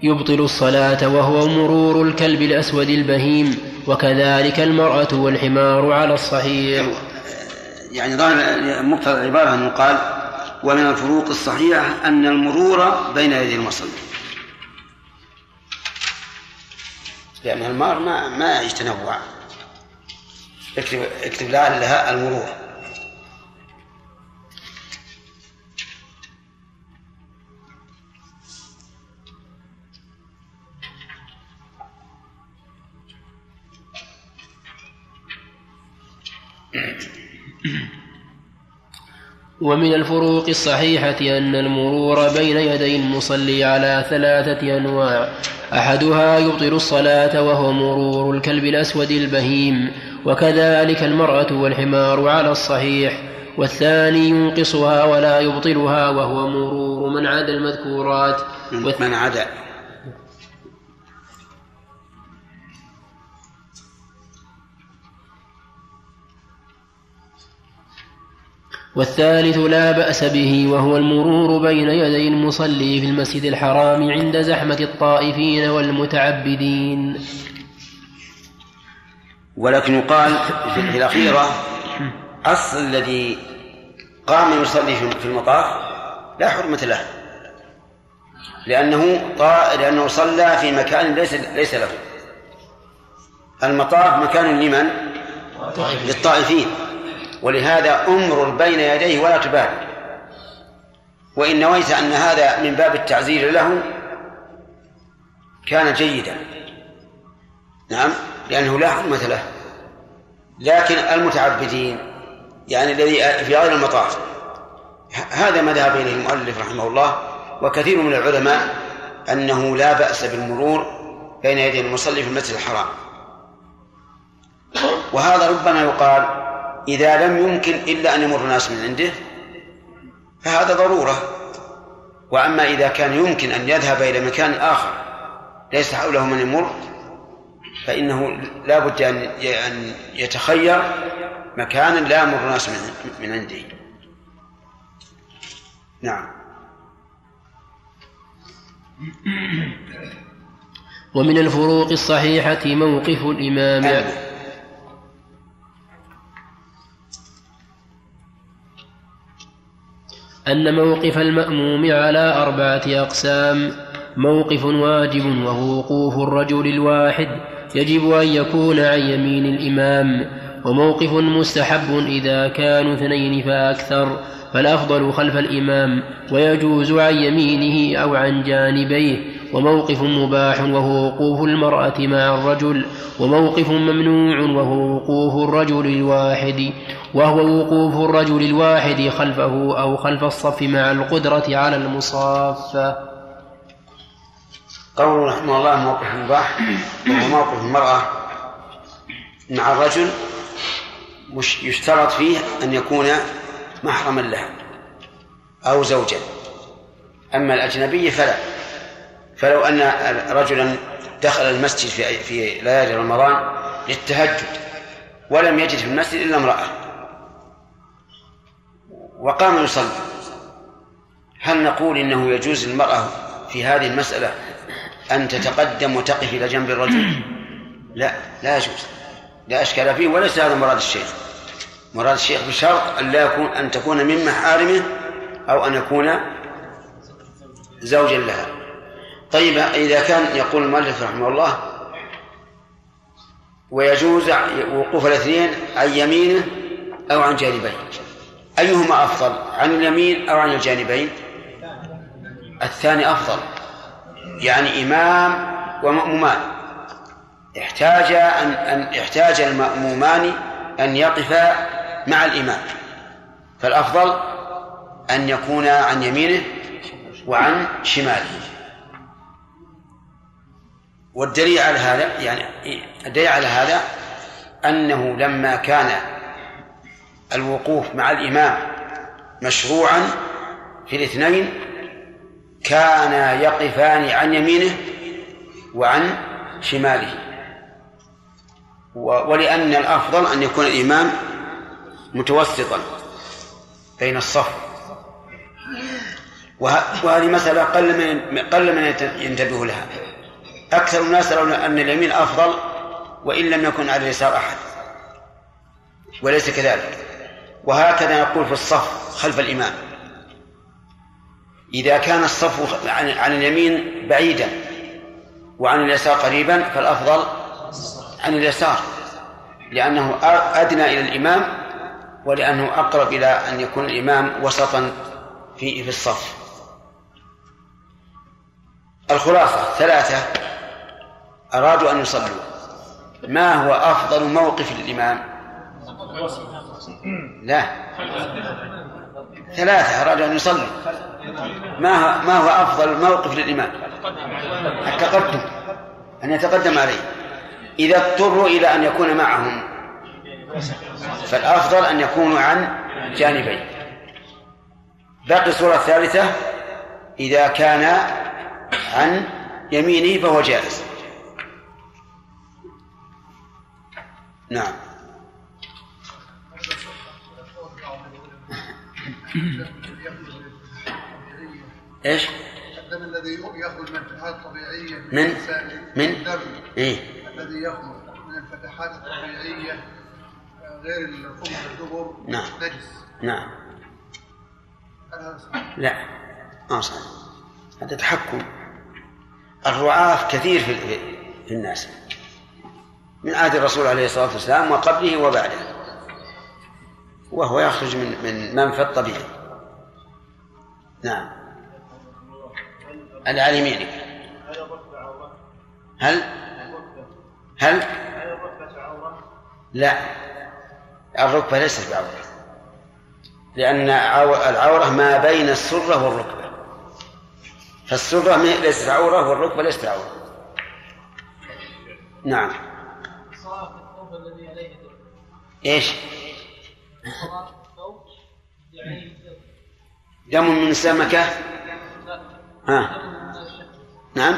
S1: يبطل الصلاة وهو مرور الكلب الأسود البهيم وكذلك المرأة والحمار على الصحيح.
S2: يعني ظاهر مقتضى العبارة أنه قال ومن الفروق الصحيحة أن المرور بين يدي المصلي. لأن المار ما ما يتنوع اكتب اكتب لها المرور.
S1: ومن الفروق الصحيحة أن المرور بين يدي المصلي على ثلاثة أنواع. أحدها يبطل الصلاة وهو مرور الكلب الأسود البهيم وكذلك المرأة والحمار على الصحيح والثاني ينقصها ولا يبطلها وهو مرور من عدا المذكورات.
S2: من عدا
S1: والثالث لا بأس به وهو المرور بين يدي المصلي في المسجد الحرام عند زحمة الطائفين والمتعبدين.
S2: ولكن يقال في الأخيرة أصل الذي قام يصلي في المطاف لا حرمة له. لأنه طا... لأنه صلى في مكان ليس ليس له. المطاف مكان لمن؟ للطائفين. ولهذا أمر بين يديه ولا تبالي. وإن نويت أن هذا من باب التعزير له كان جيدا. نعم لأنه لا حرمة له. لكن المتعبدين يعني الذي في غير المطاف. هذا مذهب إليه المؤلف رحمه الله وكثير من العلماء أنه لا بأس بالمرور بين يدي المصلي في المسجد الحرام. وهذا ربما يقال إذا لم يمكن إلا أن يمر الناس من عنده فهذا ضرورة. وأما إذا كان يمكن أن يذهب إلى مكان آخر ليس حوله من يمر فإنه لا بد أن يتخير مكانا لا يمر الناس من عنده. نعم.
S1: ومن الفروق الصحيحة موقف الإمام أن موقف المأموم على أربعة أقسام موقف واجب وهو وقوف الرجل الواحد يجب أن يكون عن يمين الإمام وموقف مستحب إذا كانوا اثنين فأكثر فالأفضل خلف الإمام ويجوز عن يمينه أو عن جانبيه. وموقف مباح وهو وقوف المرأة مع الرجل وموقف ممنوع وهو وقوف الرجل الواحد وهو وقوف الرجل الواحد خلفه أو خلف الصف مع القدرة على المصافة
S2: قول رحمه الله موقف مباح وهو موقف المرأة مع الرجل مش يشترط فيه أن يكون محرما لها أو زوجا. أما الأجنبية فلا. فلو أن رجلا دخل المسجد في في ليالي رمضان للتهجد ولم يجد في المسجد إلا امرأة. وقام يصلي. هل نقول إنه يجوز للمرأة في هذه المسألة أن تتقدم وتقف إلى جنب الرجل؟ لا لا يجوز. لا أشكال فيه وليس هذا مراد الشيخ. مراد الشيخ بشرط أن لا يكون أن تكون من محارمه أو أن يكون زوجا لها. طيب إذا كان يقول المؤلف رحمه الله ويجوز وقوف الاثنين عن يمينه أو عن جانبيه أيهما أفضل عن اليمين أو عن الجانبين؟ الثاني أفضل. يعني إمام ومأمومان. احتاج أن, أن احتاج المأمومان أن يقفا مع الإمام. فالأفضل أن يكون عن يمينه وعن شماله. والدليل على هذا يعني الدليل على هذا أنه لما كان الوقوف مع الإمام مشروعا في الاثنين كانا يقفان عن يمينه وعن شماله. ولأن الأفضل أن يكون الإمام متوسطا بين الصف. وهذه مسألة قل من قل من ينتبه لها. أكثر الناس يرون أن اليمين أفضل وإن لم يكن على اليسار أحد. وليس كذلك. وهكذا نقول في الصف خلف الإمام. إذا كان الصف عن اليمين بعيدا وعن اليسار قريبا فالأفضل عن اليسار لأنه أدنى إلى الإمام ولأنه أقرب إلى أن يكون الإمام وسطا في في الصف. الخلاصة ثلاثة أرادوا أن يصلوا. ما هو أفضل موقف للإمام؟ لا. ثلاثة أرادوا أن يصلوا. ما ما هو أفضل موقف للإمام؟ التقدم. أن يتقدم عليه. إذا اضطروا إلى أن يكون معهم. فالأفضل أن يكونوا عن جانبين. باقي الصورة الثالثة. إذا كان عن يمينه فهو جائز نعم. إيش؟ الدم الذي يخرج من الفتحات الطبيعية من من؟ الدم. إيه؟ الذي يخرج من الفتحات الطبيعية غير الخمر الدبر نعم. نجس نعم. لا. ما صحيح. هذا تحكم. الرعاف كثير في في الناس. من عهد الرسول عليه الصلاة والسلام وقبله وبعده وهو يخرج من من منفذ طبيعي نعم. اللي على يمينك هل؟ هل؟ لا. الركبة ليست بعورة. لأن العورة ما بين السرة والركبة. فالسرة ليست عورة والركبة ليست عورة نعم. إيش؟ دم من سمكة؟ ها. نعم.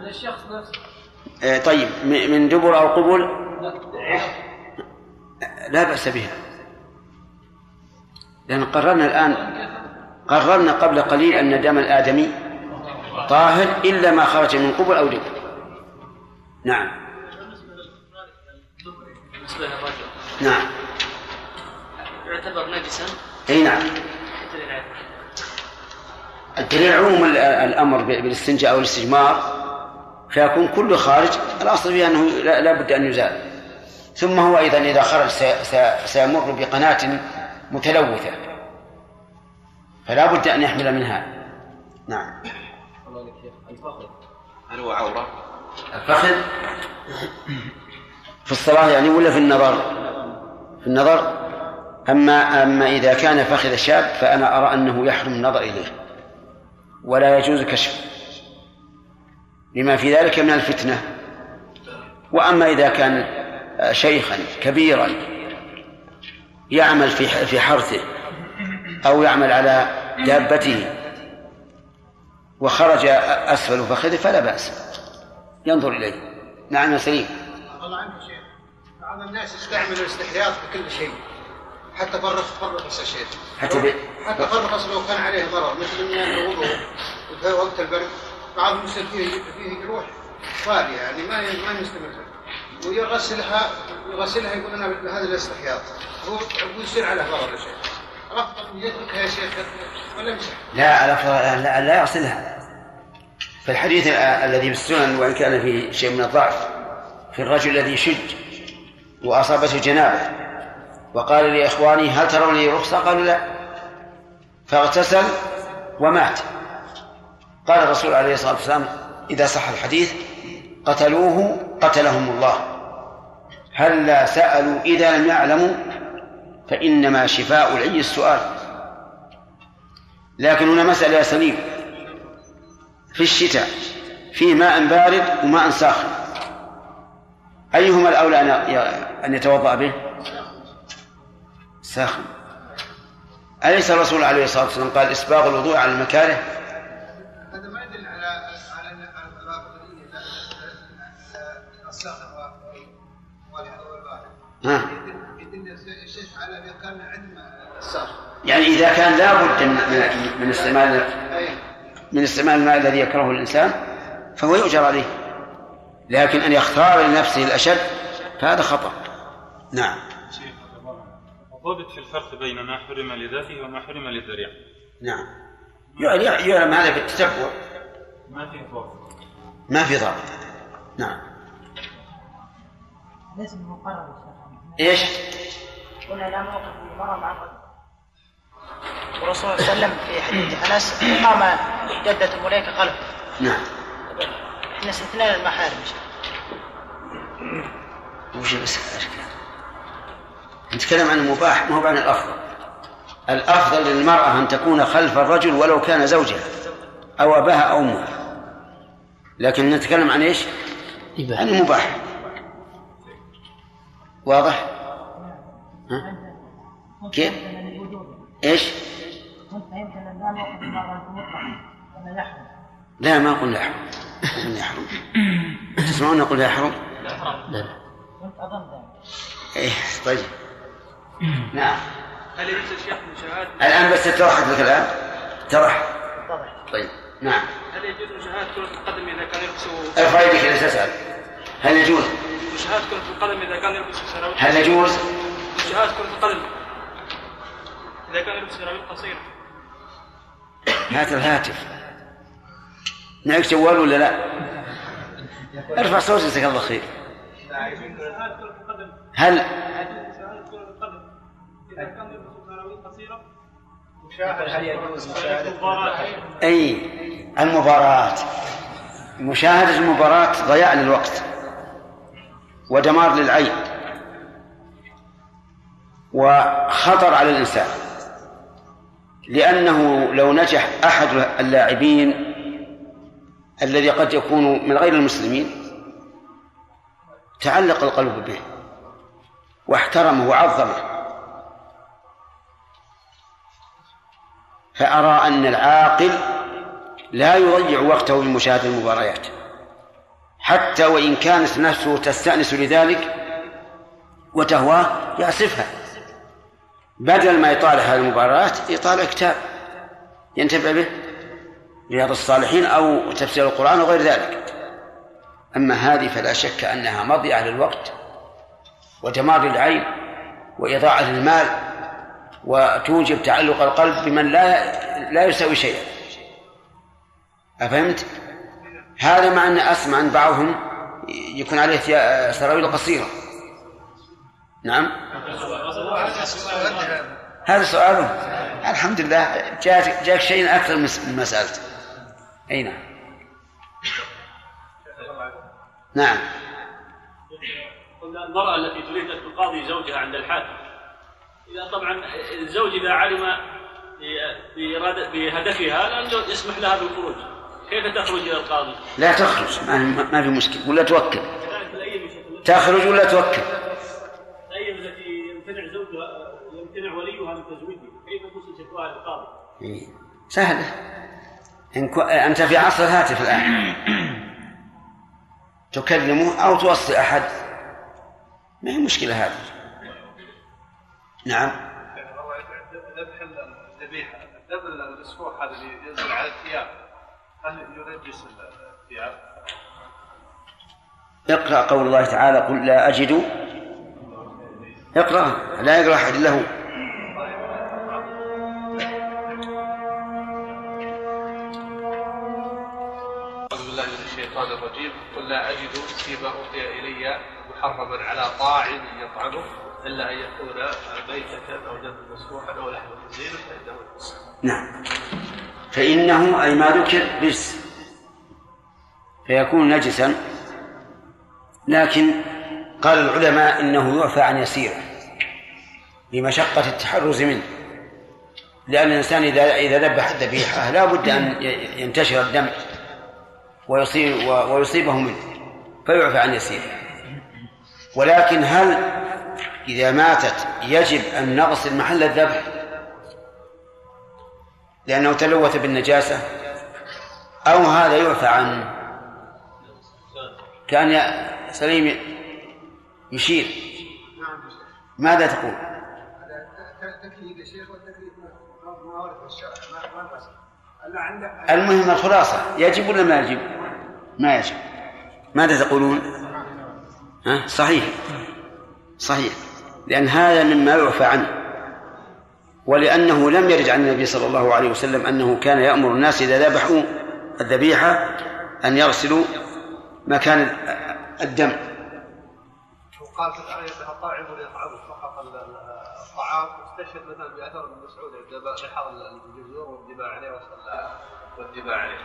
S2: من الشخص نفسه. آه طيب. من دبر أو قبل؟ لا بأس بها. لأن قررنا الآن قررنا قبل قليل أن دم الآدمي طاهر إلا ما خرج من قبل أو دبر. نعم. نعم. يعتبر نجسا؟ إي نعم. الدليل عموم الأمر بالاستنجاء أو الاستجمار فيكون كل خارج الأصل فيه أنه لا بد أن يزال. ثم هو أيضا إذا خرج سيمر بقناة متلوثة. فلا بد أن يحمل منها. نعم. الفخذ. هل هو عورة؟ الفخذ؟ في الصلاة يعني ولا في النظر؟ في النظر. أما أما إذا كان فخذ شاب فأنا أرى أنه يحرم النظر إليه ولا يجوز كشفه لما في ذلك من الفتنة. وأما إذا كان شيخا كبيرا يعمل في في حرثه أو يعمل على دابته وخرج أسفل فخذه فلا بأس. ينظر إليه. نعم يا سليم. بعض الناس يستعمل الاستحياط بكل شيء. حتى فرق فرق الشيء حتى بي... حتى فرق لو كان عليه ضرر. مثل من الوضوء وقت البرد بعضهم يصير فيه فيه جروح طاريه يعني ما ما يستمر. ويغسلها يغسلها يقول أنا هذا الاستحياط. هو يصير على ضرر يا شيخ. الافضل يتركها يا شيخ. ولا يمسح لا الافضل لا, لا يغسلها في الحديث الذي في السنن وإن كان فيه شيء من الضعف في الرجل الذي شج. وأصابته جنابة. وقال لإخوانه هل ترون لي رخصة؟ قالوا لا. فاغتسل ومات. قال الرسول عليه الصلاة والسلام إذا صح الحديث قتلوه قتلهم الله. هلا سألوا؟ إذا لم يعلموا فإنما شفاء العي السؤال. لكن هنا مسألة يا سليم. في الشتاء في ماء بارد وماء ساخن. أيهما الأولى أن يتوضأ به؟ ساخن. أليس الرسول عليه الصلاة والسلام قال إسباغ الوضوء على المكاره؟ هذا ما يدل على على ها؟ يعني إذا كان لا بد من من استعمال من استعمال الماء الذي يكرهه الإنسان فهو يؤجر عليه. لكن أن يختار لنفسه الأشد فهذا خطأ. نعم.
S3: الضابط في الفرق بين ما حرم لذاته وما حرم للذريعة.
S2: نعم. يعلم هذا بالتتبع
S3: ما في ضابط.
S2: ما في ضابط. نعم.
S4: ليس مقرر
S2: إيش؟
S4: قلنا لا موقف المرأة مع الرجل والرسول صلى الله عليه وسلم في حديث أنس قام جدة مليكة خلفه
S2: نعم.
S4: إحنا استثنينا المحارم
S2: وش بس نتكلم عن المباح ما هو عن الأفضل الأفضل للمرأة أن تكون خلف الرجل ولو كان زوجها أو أباها أو أمها لكن نتكلم عن إيش؟ عن المباح واضح؟ ها؟ كيف؟ إيش؟ لا ما قلنا يحرم قلنا يحرم. تسمعون نقول يحرم؟ لا. لا إيه طيب. نعم. هل يجوز الشيخ مشاهدة الآن بس لك الآن ترح طيب. نعم.
S5: هل يجوز مشاهدة كرة القدم إذا كان يلبس
S2: ارفع يدك إذا تسأل هل يجوز؟
S5: مشاهدة كرة القدم إذا كان يلبس سراويل
S2: هل يجوز؟
S5: مشاهدة كرة القدم إذا كان يلبس سراويل قصيرة
S2: هات الهاتف. معك جوال ولا لا؟ ارفع صوتك جزاك الله خير هل أي المباراة مشاهدة المباراة ضياع للوقت ودمار للعين وخطر على الإنسان لأنه لو نجح أحد اللاعبين الذي قد يكون من غير المسلمين تعلق القلب به واحترمه وعظمه. فأرى أن العاقل لا يضيع وقته بمشاهدة المباريات حتى وإن كانت نفسه تستأنس لذلك وتهواه يأسفها. بدل ما يطالع هذه المباريات يطالع كتاب ينتفع به. رياض الصالحين أو تفسير القرآن وغير ذلك. أما هذه فلا شك أنها مضيعة للوقت ودمار للعين وإضاعة للمال وتوجب تعلق القلب بمن لا لا يساوي شيئا. أفهمت؟ هذا مع أن أسمع أن بعضهم يكون عليه سراويل قصيرة. نعم؟ هذا سؤاله الحمد لله جاءك جاءك شيء أكثر من مسألته أي نعم. نعم.
S5: قلنا المرأة التي تريد أن تقاضي زوجها عند الحاكم. إذا طبعا الزوج إذا علم بهدفها لن يسمح لها بالخروج. كيف تخرج إلى القاضي؟
S2: لا تخرج ما في مشكلة ولا توكل. تخرج ولا توكل.
S5: الأيام التي يمتنع زوجها يمتنع وليها من تزويجها كيف تصل شكواها للقاضي؟
S2: إيه، سهلة. إن كو... أنت في عصر الهاتف الآن. تكلمه أو توصي أحد. ما هي مشكلة هذه؟ نعم.
S6: ذبح الذبيحة الذبح المسفوح هذا اللي ينزل على الثياب هل ينجس الثياب؟
S2: اقرأ قول الله تعالى قل لا أجد. اقرأ. لا يقرأ أحد إلا
S6: الرجيم. قل لا أجد فيما أوحي إلي محرما على طاعم يطعمه إلا أن يكون ميتة أو دم مسفوحا أو لحم خنزير فإنه
S2: نعم. فإنه أي ما ذكر رجس فيكون نجسا. لكن قال العلماء إنه يعفى عن يسيره لمشقة التحرز منه. لأن الإنسان إذا إذا ذبح الذبيحة لا بد أن ينتشر الدم. ويصيب ويصيبه منه فيعفى عن يسيره. ولكن هل إذا ماتت يجب أن نغسل محل الذبح؟ لأنه تلوث بالنجاسة؟ أو هذا يعفى عنه كان سليم يشير؟ ماذا تقول؟ المهم الخلاصة يجب ولا ما يجب؟ ما يجب ماذا تقولون؟ ها؟ صحيح صحيح لأن هذا مما يعفى عنه ولأنه لم يرد عن النبي صلى الله عليه وسلم أنه كان يأمر الناس إذا ذبحوا الذبيحة أن يغسلوا مكان الدم
S6: وقال في الآية أنها طاعم يطعمه فقط الطعام استشهد مثلا بأثر ابن مسعود نحر الجزور والدماء عليه وصلى والدماء عليه.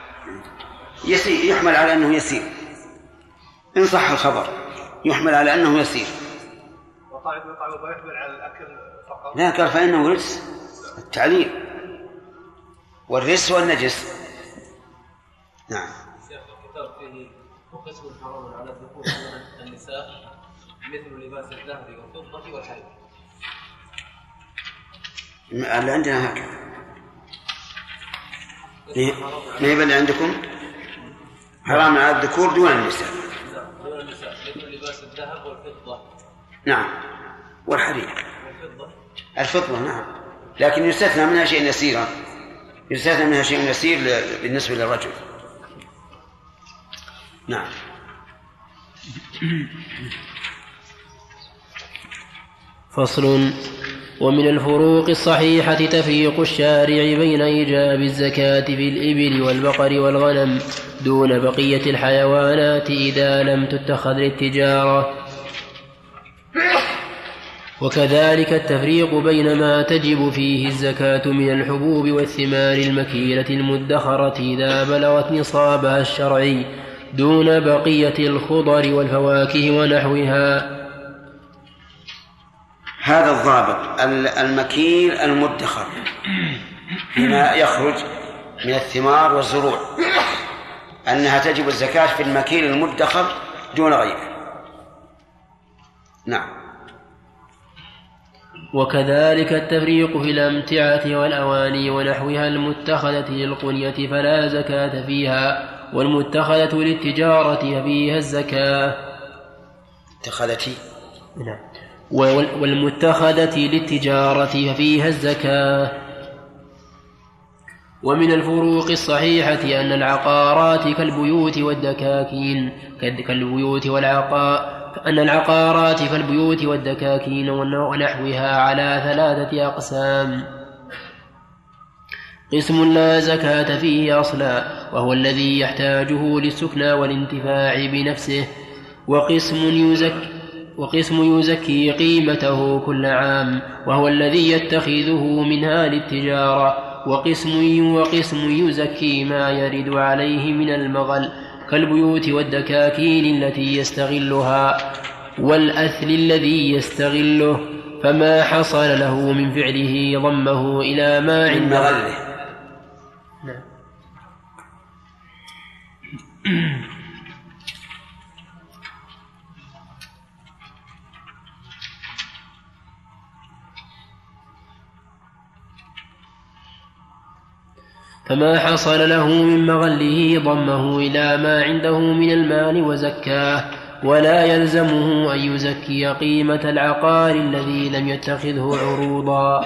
S2: يسير يحمل على أنه يسير. إن صح الخبر يحمل على أنه يسير.
S6: وطعم ما يحمل على الأكل فقط.
S2: لا قال فإنه رجس التعليل والرجس والنجس. نعم.
S5: الكتاب فيه وقسم حرام على الذكور النساء مثل لباس الذهب والفضة والحرير
S2: اللي عندنا هكذا. ما هي اللي عندكم؟ حرام على الذكور دون النساء.
S5: دون النساء لباس الذهب والفضة
S2: نعم. والحرير.
S5: والفضة
S2: الفضة نعم. لكن يستثنى منها شيء يسيرا يستثنى منها شيء يسير بالنسبة للرجل. نعم.
S1: فصل. ومن الفروق الصحيحة تفريق الشارع بين إيجاب الزكاة في الإبل والبقر والغنم دون بقية الحيوانات إذا لم تتخذ للتجارة وكذلك التفريق بين ما تجب فيه الزكاة من الحبوب والثمار المكيلة المدخرة إذا بلغت نصابها الشرعي دون بقية الخضر والفواكه ونحوها.
S2: هذا الضابط ال- المكيل المدخر. فيما يخرج من الثمار والزروع. أنها تجب الزكاة في المكيل المدخر دون غيره. نعم.
S1: وكذلك التفريق في الأمتعة والأواني ونحوها المتخذة للقنية فلا زكاة فيها والمتخذة للتجارة فيها الزكاة.
S2: اتخذتي؟
S1: نعم. والمتخذة للتجارة ففيها الزكاة. ومن الفروق الصحيحة أن العقارات كالبيوت والدكاكين كال- كالبيوت والعقا أن العقارات كالبيوت والدكاكين ون- ونحوها على ثلاثة أقسام. قسم لا زكاة فيه أصلا وهو الذي يحتاجه للسكنى والانتفاع بنفسه. وقسم يزك وقسم يزكي قيمته كل عام وهو الذي يتخذه منها للتجارة وقسم وقسم يزكي ما يرد عليه من المغل كالبيوت والدكاكين التي يستغلها والأثل الذي يستغله فما حصل له من فعله ضمه إلى ما
S2: من
S1: عنده.
S2: مغله.
S1: فما حصل له من مغله ضمه إلى ما عنده من المال وزكاه ولا يلزمه أن يزكي قيمة العقار الذي لم يتخذه عروضا.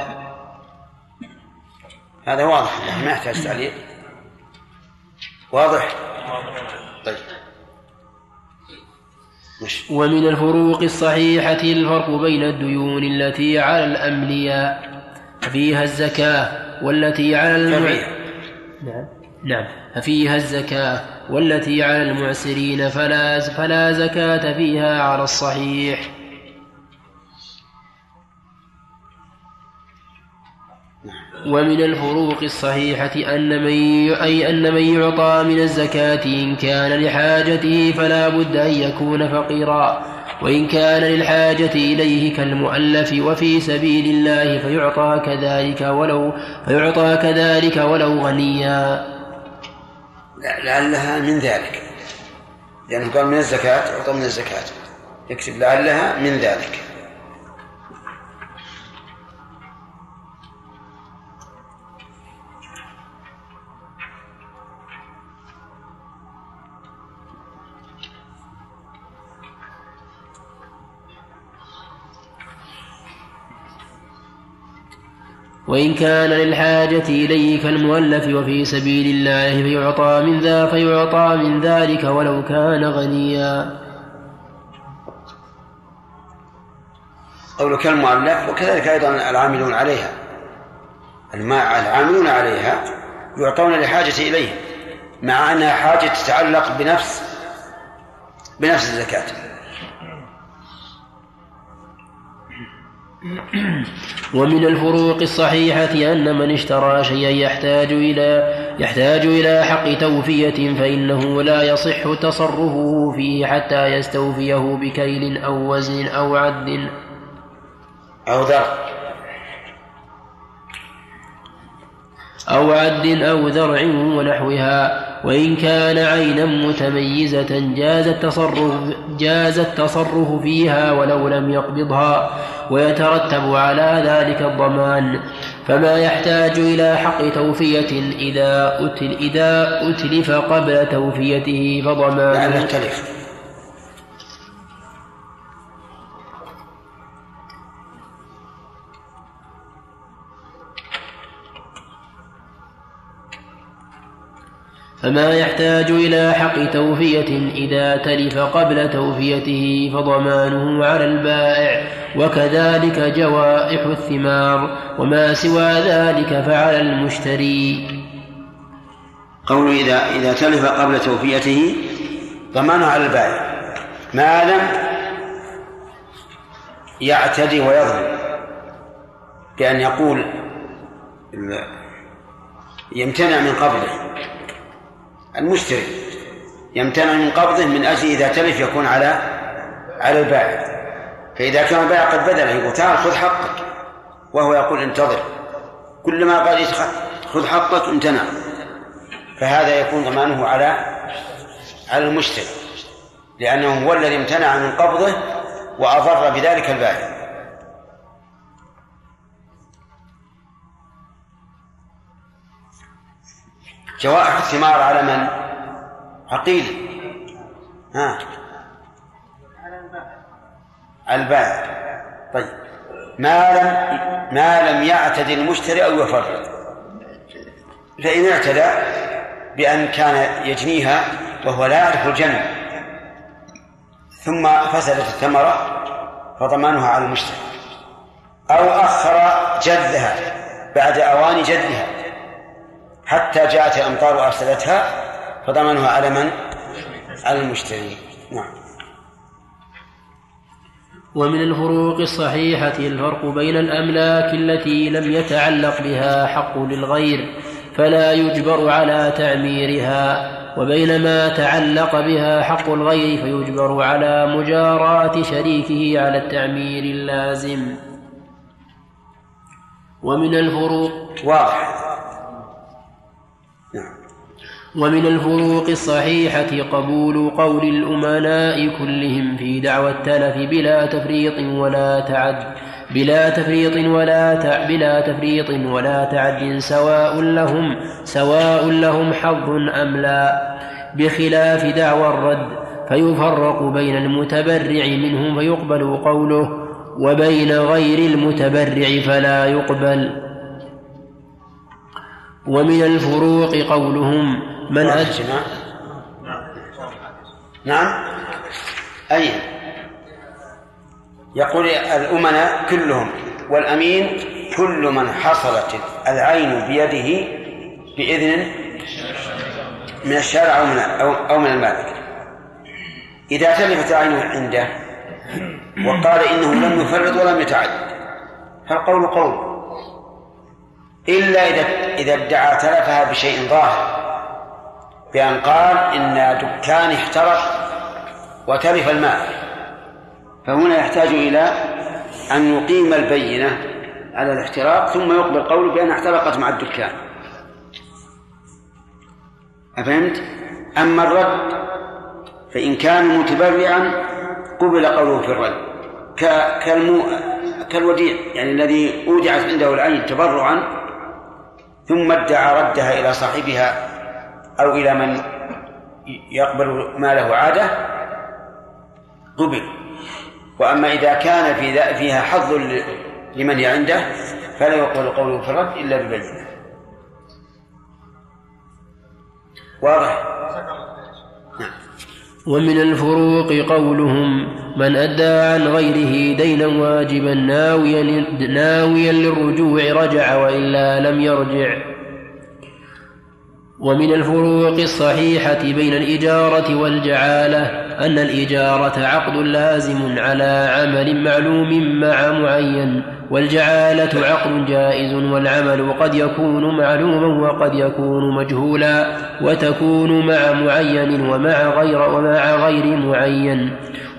S2: هذا واضح ما يحتاج تعليق واضح؟ طيب. مش
S1: ومن الفروق الصحيحة الفرق بين الديون التي على الأملياء فيها الزكاة والتي على المع... نعم. نعم. ففيها الزكاة والتي على المعسرين فلا فلا زكاة فيها على الصحيح. ومن الفروق الصحيحة أن من أي أن من يعطى من الزكاة إن كان لحاجته فلا بد أن يكون فقيرا. وإن كان للحاجة إليه كالمؤلف وفي سبيل الله فيعطى كذلك ولو فيعطى كذلك ولو غنيا.
S2: لعلها من ذلك. لأنه قال من الزكاة يعطى من الزكاة. يكتب لعلها من ذلك.
S1: وإن كان للحاجة إليه كالمؤلف وفي سبيل الله فيعطى من ذا فيعطى من ذلك ولو كان غنيا.
S2: قول كالمؤلف وكذلك أيضا العاملون عليها. العاملون عليها يعطون لحاجة إليه مع أنها حاجة تتعلق بنفس بنفس الزكاة.
S1: ومن الفروق الصحيحة أن من اشترى شيئا يحتاج إلى يحتاج إلى حق توفية فإنه لا يصح تصرفه فيه حتى يستوفيه بكيل أو وزن أو عد
S2: أو ذر
S1: أو عد أو ذرع ونحوها وإن كان عينا متميزة جاز التصرف جاز التصرف فيها ولو لم يقبضها ويترتب على ذلك الضمان فما يحتاج إلى حق توفية إذا أتل إذا أتلف قبل توفيته فضمانه. فما يحتاج إلى حق توفية إذا تلف قبل توفيته فضمانه على البائع وكذلك جوائح الثمار وما سوى ذلك فعلى المشتري.
S2: قوله إذا إذا تلف قبل توفيته ضمانه على البائع ما لم يعتدي ويظلم بأن يقول يمتنع من قبله. المشتري يمتنع من قبضه من أجل إذا تلف يكون على على البائع. فإذا كان البائع قد بذله يقول تعال خذ حقك. وهو يقول انتظر. كلما قال خذ حقك امتنع. فهذا يكون ضمانه على على المشتري. لأنه هو الذي امتنع من قبضه وأضر بذلك البائع. جوائح الثمار على من؟ عقيل. ها. على البائع طيب. ما لم ما لم يعتد المشتري أو يفرط فإن اعتدى بأن كان يجنيها وهو لا يعرف الجنة. ثم فسدت الثمرة فضمانها على المشتري. أو أخر جدها بعد أوان جدها حتى جاءت الأمطار وأفسدتها فضمنها على من؟ على المشتري نعم.
S1: ومن الفروق الصحيحة الفرق بين الأملاك التي لم يتعلق بها حق للغير فلا يجبر على تعميرها وبين ما تعلق بها حق الغير فيجبر على مجاراة شريكه على التعمير اللازم. ومن الفروق
S2: واضح.
S1: ومن الفروق الصحيحة قبول قول الأمناء كلهم في دعوى التلف بلا تفريط ولا تعد بلا تفريط ولا تع بلا تفريط ولا تعد سواء لهم سواء لهم حظ أم لا. بخلاف دعوى الرد فيفرق بين المتبرع منهم فيقبل قوله وبين غير المتبرع فلا يقبل. ومن الفروق قولهم من أجل
S2: نعم. أي. يقول الأمناء كلهم والأمين كل من حصلت العين بيده بإذن من الشارع أو من أو, أو من المالك. إذا تلفت عينه عنده وقال إنه لم يفرط ولم يتعد فالقول قول. إلا إذا إذا ادعى تلفها بشيء ظاهر بأن قال إن دكاني احترق وتلف الماء فهنا يحتاج إلى أن يقيم البينة على الاحتراق ثم يقبل قوله بأن احترقت مع الدكان أفهمت؟ أما الرد فإن كان متبرعا قبل قوله في الرد كالمو... كالوديع يعني الذي أودعت عنده العين تبرعا ثم ادعى ردها إلى صاحبها أو إلى من يقبل ماله عادة قبل وأما إذا كان في فيها حظ لمن عنده فلا يقبل قوله في الرد إلا ببينة واضح.
S1: ومن الفروق قولهم من أدى عن غيره دينا واجبا ناويا ناويا للرجوع رجع وإلا لم يرجع. ومن الفروق الصحيحة بين الإجارة والجعالة أن الإجارة عقد لازم على عمل معلوم مع معين والجعالة عقد جائز والعمل قد يكون معلوما وقد يكون مجهولا وتكون مع معين ومع غير ومع غير معين.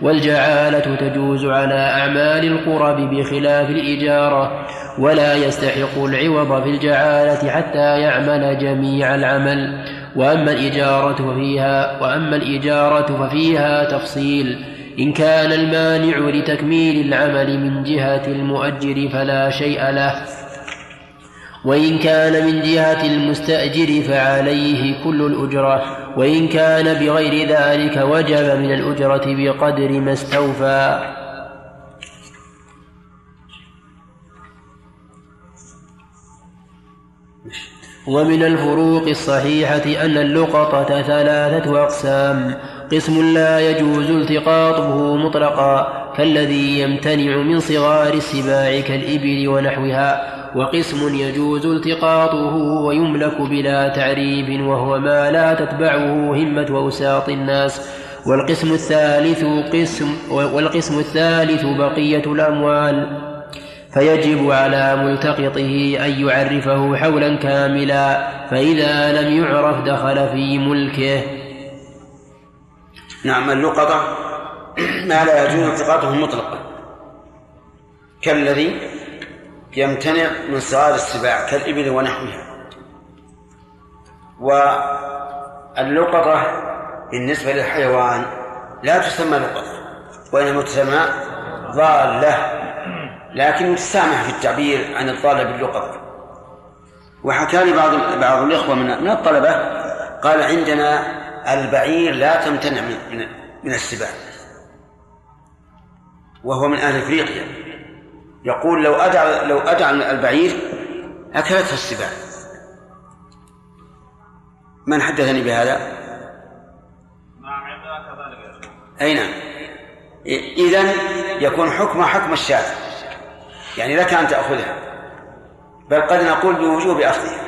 S1: والجعالة تجوز على أعمال القرب بخلاف الإجارة ولا يستحق العوض في الجعالة حتى يعمل جميع العمل. وأما الإجارة ففيها وأما الإجارة ففيها تفصيل. إن كان المانع لتكميل العمل من جهة المؤجر فلا شيء له. وإن كان من جهة المستأجر فعليه كل الأجرة. وإن كان بغير ذلك وجب من الأجرة بقدر ما استوفى. ومن الفروق الصحيحة أن اللقطة ثلاثة أقسام. قسم لا يجوز التقاطه مطلقا كالذي يمتنع من صغار السباع كالإبل ونحوها. وقسم يجوز التقاطه ويملك بلا تعريب وهو ما لا تتبعه همة وأساط الناس. والقسم الثالث قسم والقسم الثالث بقية الأموال. فيجب على ملتقطه أن يعرفه حولا كاملا فإذا لم يعرف دخل في ملكه.
S2: نعم اللقطة ما لا يجوز التقاطه مطلقا. كالذي يمتنع من صغار السباع كالإبل ونحوها. واللقطة بالنسبة للحيوان لا تسمى لقطة وإنما تسمى ضالة. لكن تسامح في التعبير عن الضالة باللقطة وحكى لي بعض بعض الإخوة من من الطلبة قال عندنا البعير لا تمتنع من من, السباع. وهو من أهل إفريقيا. يقول لو أدع لو أدع البعير أكلته السباع. من حدثني بهذا؟
S3: نعم عندنا كذلك
S2: أي نعم. إذن يكون حكمه حكم الشاة يعني لك أن تأخذها. بل قد نقول بوجوب أخذها.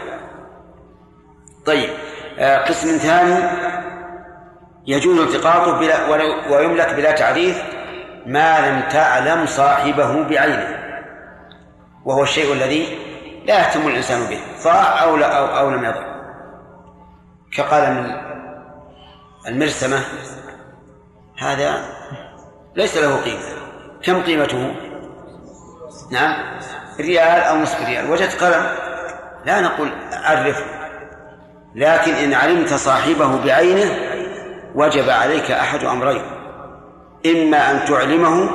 S2: طيب آه، قسم ثاني يجوز التقاطه بلا ويملك بلا تعريف ما لم تعلم صاحبه بعينه. وهو الشيء الذي لا يهتم الإنسان به ضاع أو, لا أو, أو لم يضع كقلم المرسمة هذا ليس له قيمة. كم قيمته؟ نعم ريال أو نصف ريال. وجدت قلم لا نقول عرفه لكن إن علمت صاحبه بعينه وجب عليك أحد أمرين إما أن تعلمه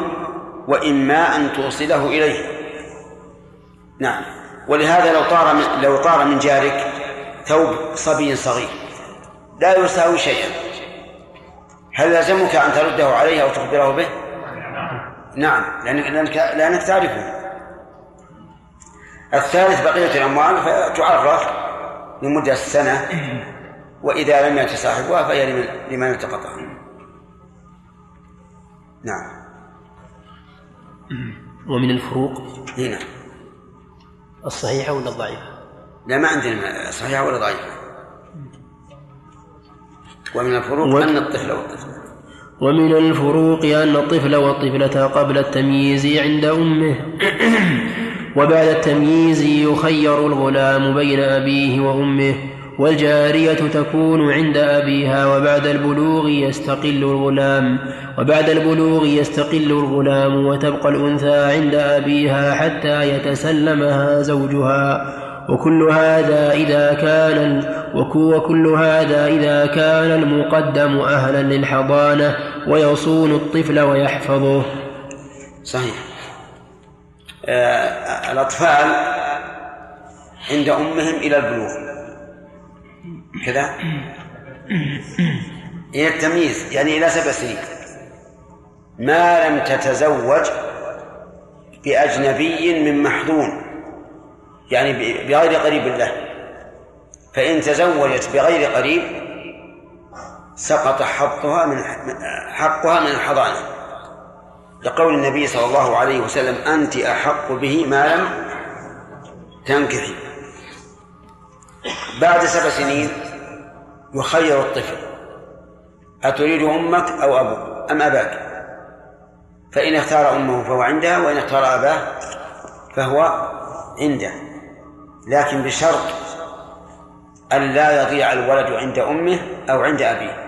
S2: وإما أن توصله إليه. نعم. ولهذا لو طار من لو طار من جارك ثوب صبي صغير لا يساوي شيئا. هل لازمك أن ترده عليه أو تخبره به؟ نعم لأنك لأنك تعرفه. الثالث بقية الأموال فتعرف لمدة سنة وإذا لم يأتي صاحبها فهي لمن التقطها. نعم.
S1: ومن الفروق؟
S2: هنا.
S1: الصحيحة ولا الضعيفة؟
S2: لا ما عندنا. صحيحة ولا ضعيفة؟ ومن الفروق و... أن الطفل والطفل
S1: ومن الفروق أن الطفل والطفلة قبل التمييز عند أمه. وبعد التمييز يخير الغلام بين أبيه وأمه والجارية تكون عند أبيها وبعد البلوغ يستقل الغلام وبعد البلوغ يستقل الغلام وتبقى الأنثى عند أبيها حتى يتسلمها زوجها. وكل هذا إذا كان وكل هذا إذا كان المقدم أهلا للحضانة ويصون الطفل ويحفظه.
S2: صحيح. الأطفال عند أمهم إلى البلوغ. كذا؟ إلى التمييز يعني إلى سبع سنين. ما لم تتزوج بأجنبي من محظون يعني بغير قريب له. فإن تزوجت بغير قريب سقط حظها من حقها من الحضانة لقول النبي صلى الله عليه وسلم أنت أحق به ما لم تنكحي. بعد سبع سنين يخير الطفل. أتريد أمك أو أبوك؟ أم أباك؟ فإن اختار أمه فهو عندها وإن اختار أباه فهو عنده. لكن بشرط أن لا يضيع الولد عند أمه أو عند أبيه.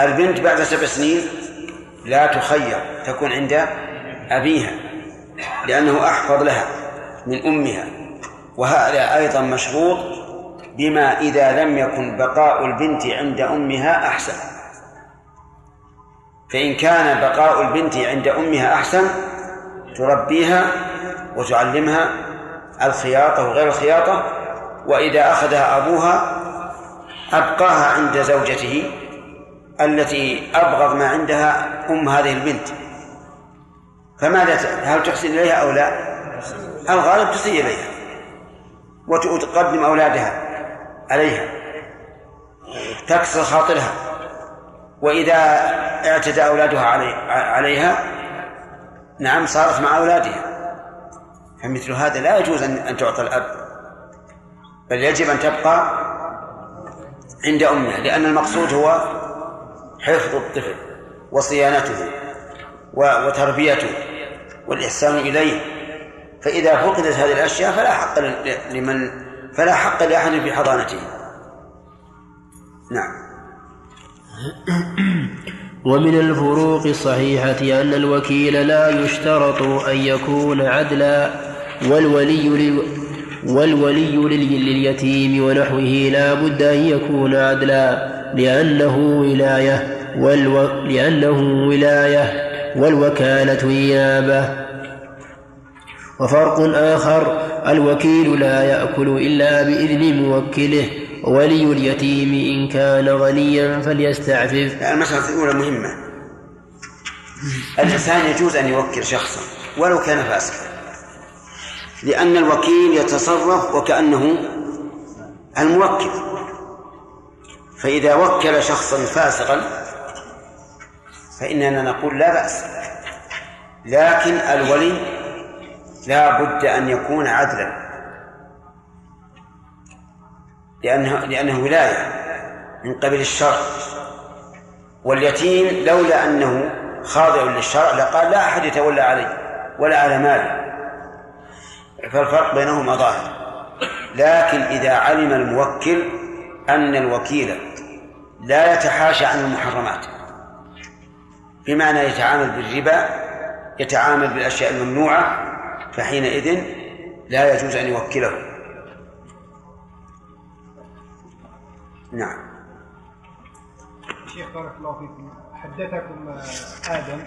S2: البنت بعد سبع سنين لا تخير تكون عند أبيها لأنه أحفظ لها من أمها. وهذا أيضا مشروط بما إذا لم يكن بقاء البنت عند أمها أحسن. فإن كان بقاء البنت عند أمها أحسن تربيها وتعلمها الخياطة وغير الخياطة. وإذا أخذها أبوها أبقاها عند زوجته. التي أبغض ما عندها أم هذه البنت. فماذا هل تحسن إليها أو لا؟ الغالب تسيء إليها. وتقدم أولادها عليها. تكسر خاطرها. وإذا اعتدى أولادها علي عليها نعم صارت مع أولادها. فمثل هذا لا يجوز أن تعطى الأب. بل يجب أن تبقى عند أمها لأن المقصود هو حفظ الطفل وصيانته وتربيته والإحسان إليه فإذا فقدت هذه الأشياء فلا حق لمن فلا حق لأحد في حضانته. نعم.
S1: ومن الفروق الصحيحة أن الوكيل لا يشترط أن يكون عدلا والولي والولي لليتيم ونحوه لا بد أن يكون عدلا لأنه ولاية. والو... لأنه ولاية والوكالة نيابة. وفرق آخر الوكيل لا يأكل إلا بإذن موكله ولي اليتيم إن كان غنيا فليستعفف.
S2: المسألة الأولى مهمة. الإنسان يجوز أن يوكل شخصا ولو كان فاسقا لأن الوكيل يتصرف وكأنه الموكل. فإذا وكل شخصا فاسقا فإننا نقول لا بأس. لكن الولي لا بد أن يكون عدلا. لأنه لأنه ولاية من قبل الشرع. واليتيم لولا أنه خاضع للشرع لقال لا أحد يتولى علي ولا على مالي فالفرق بينهما ظاهر. لكن إذا علم الموكل أن الوكيل لا يتحاشى عن المحرمات. بمعنى يتعامل بالربا يتعامل بالأشياء الممنوعة فحينئذ لا يجوز أن يوكله. نعم.
S7: شيخ بارك الله فيكم حدثكم آدم.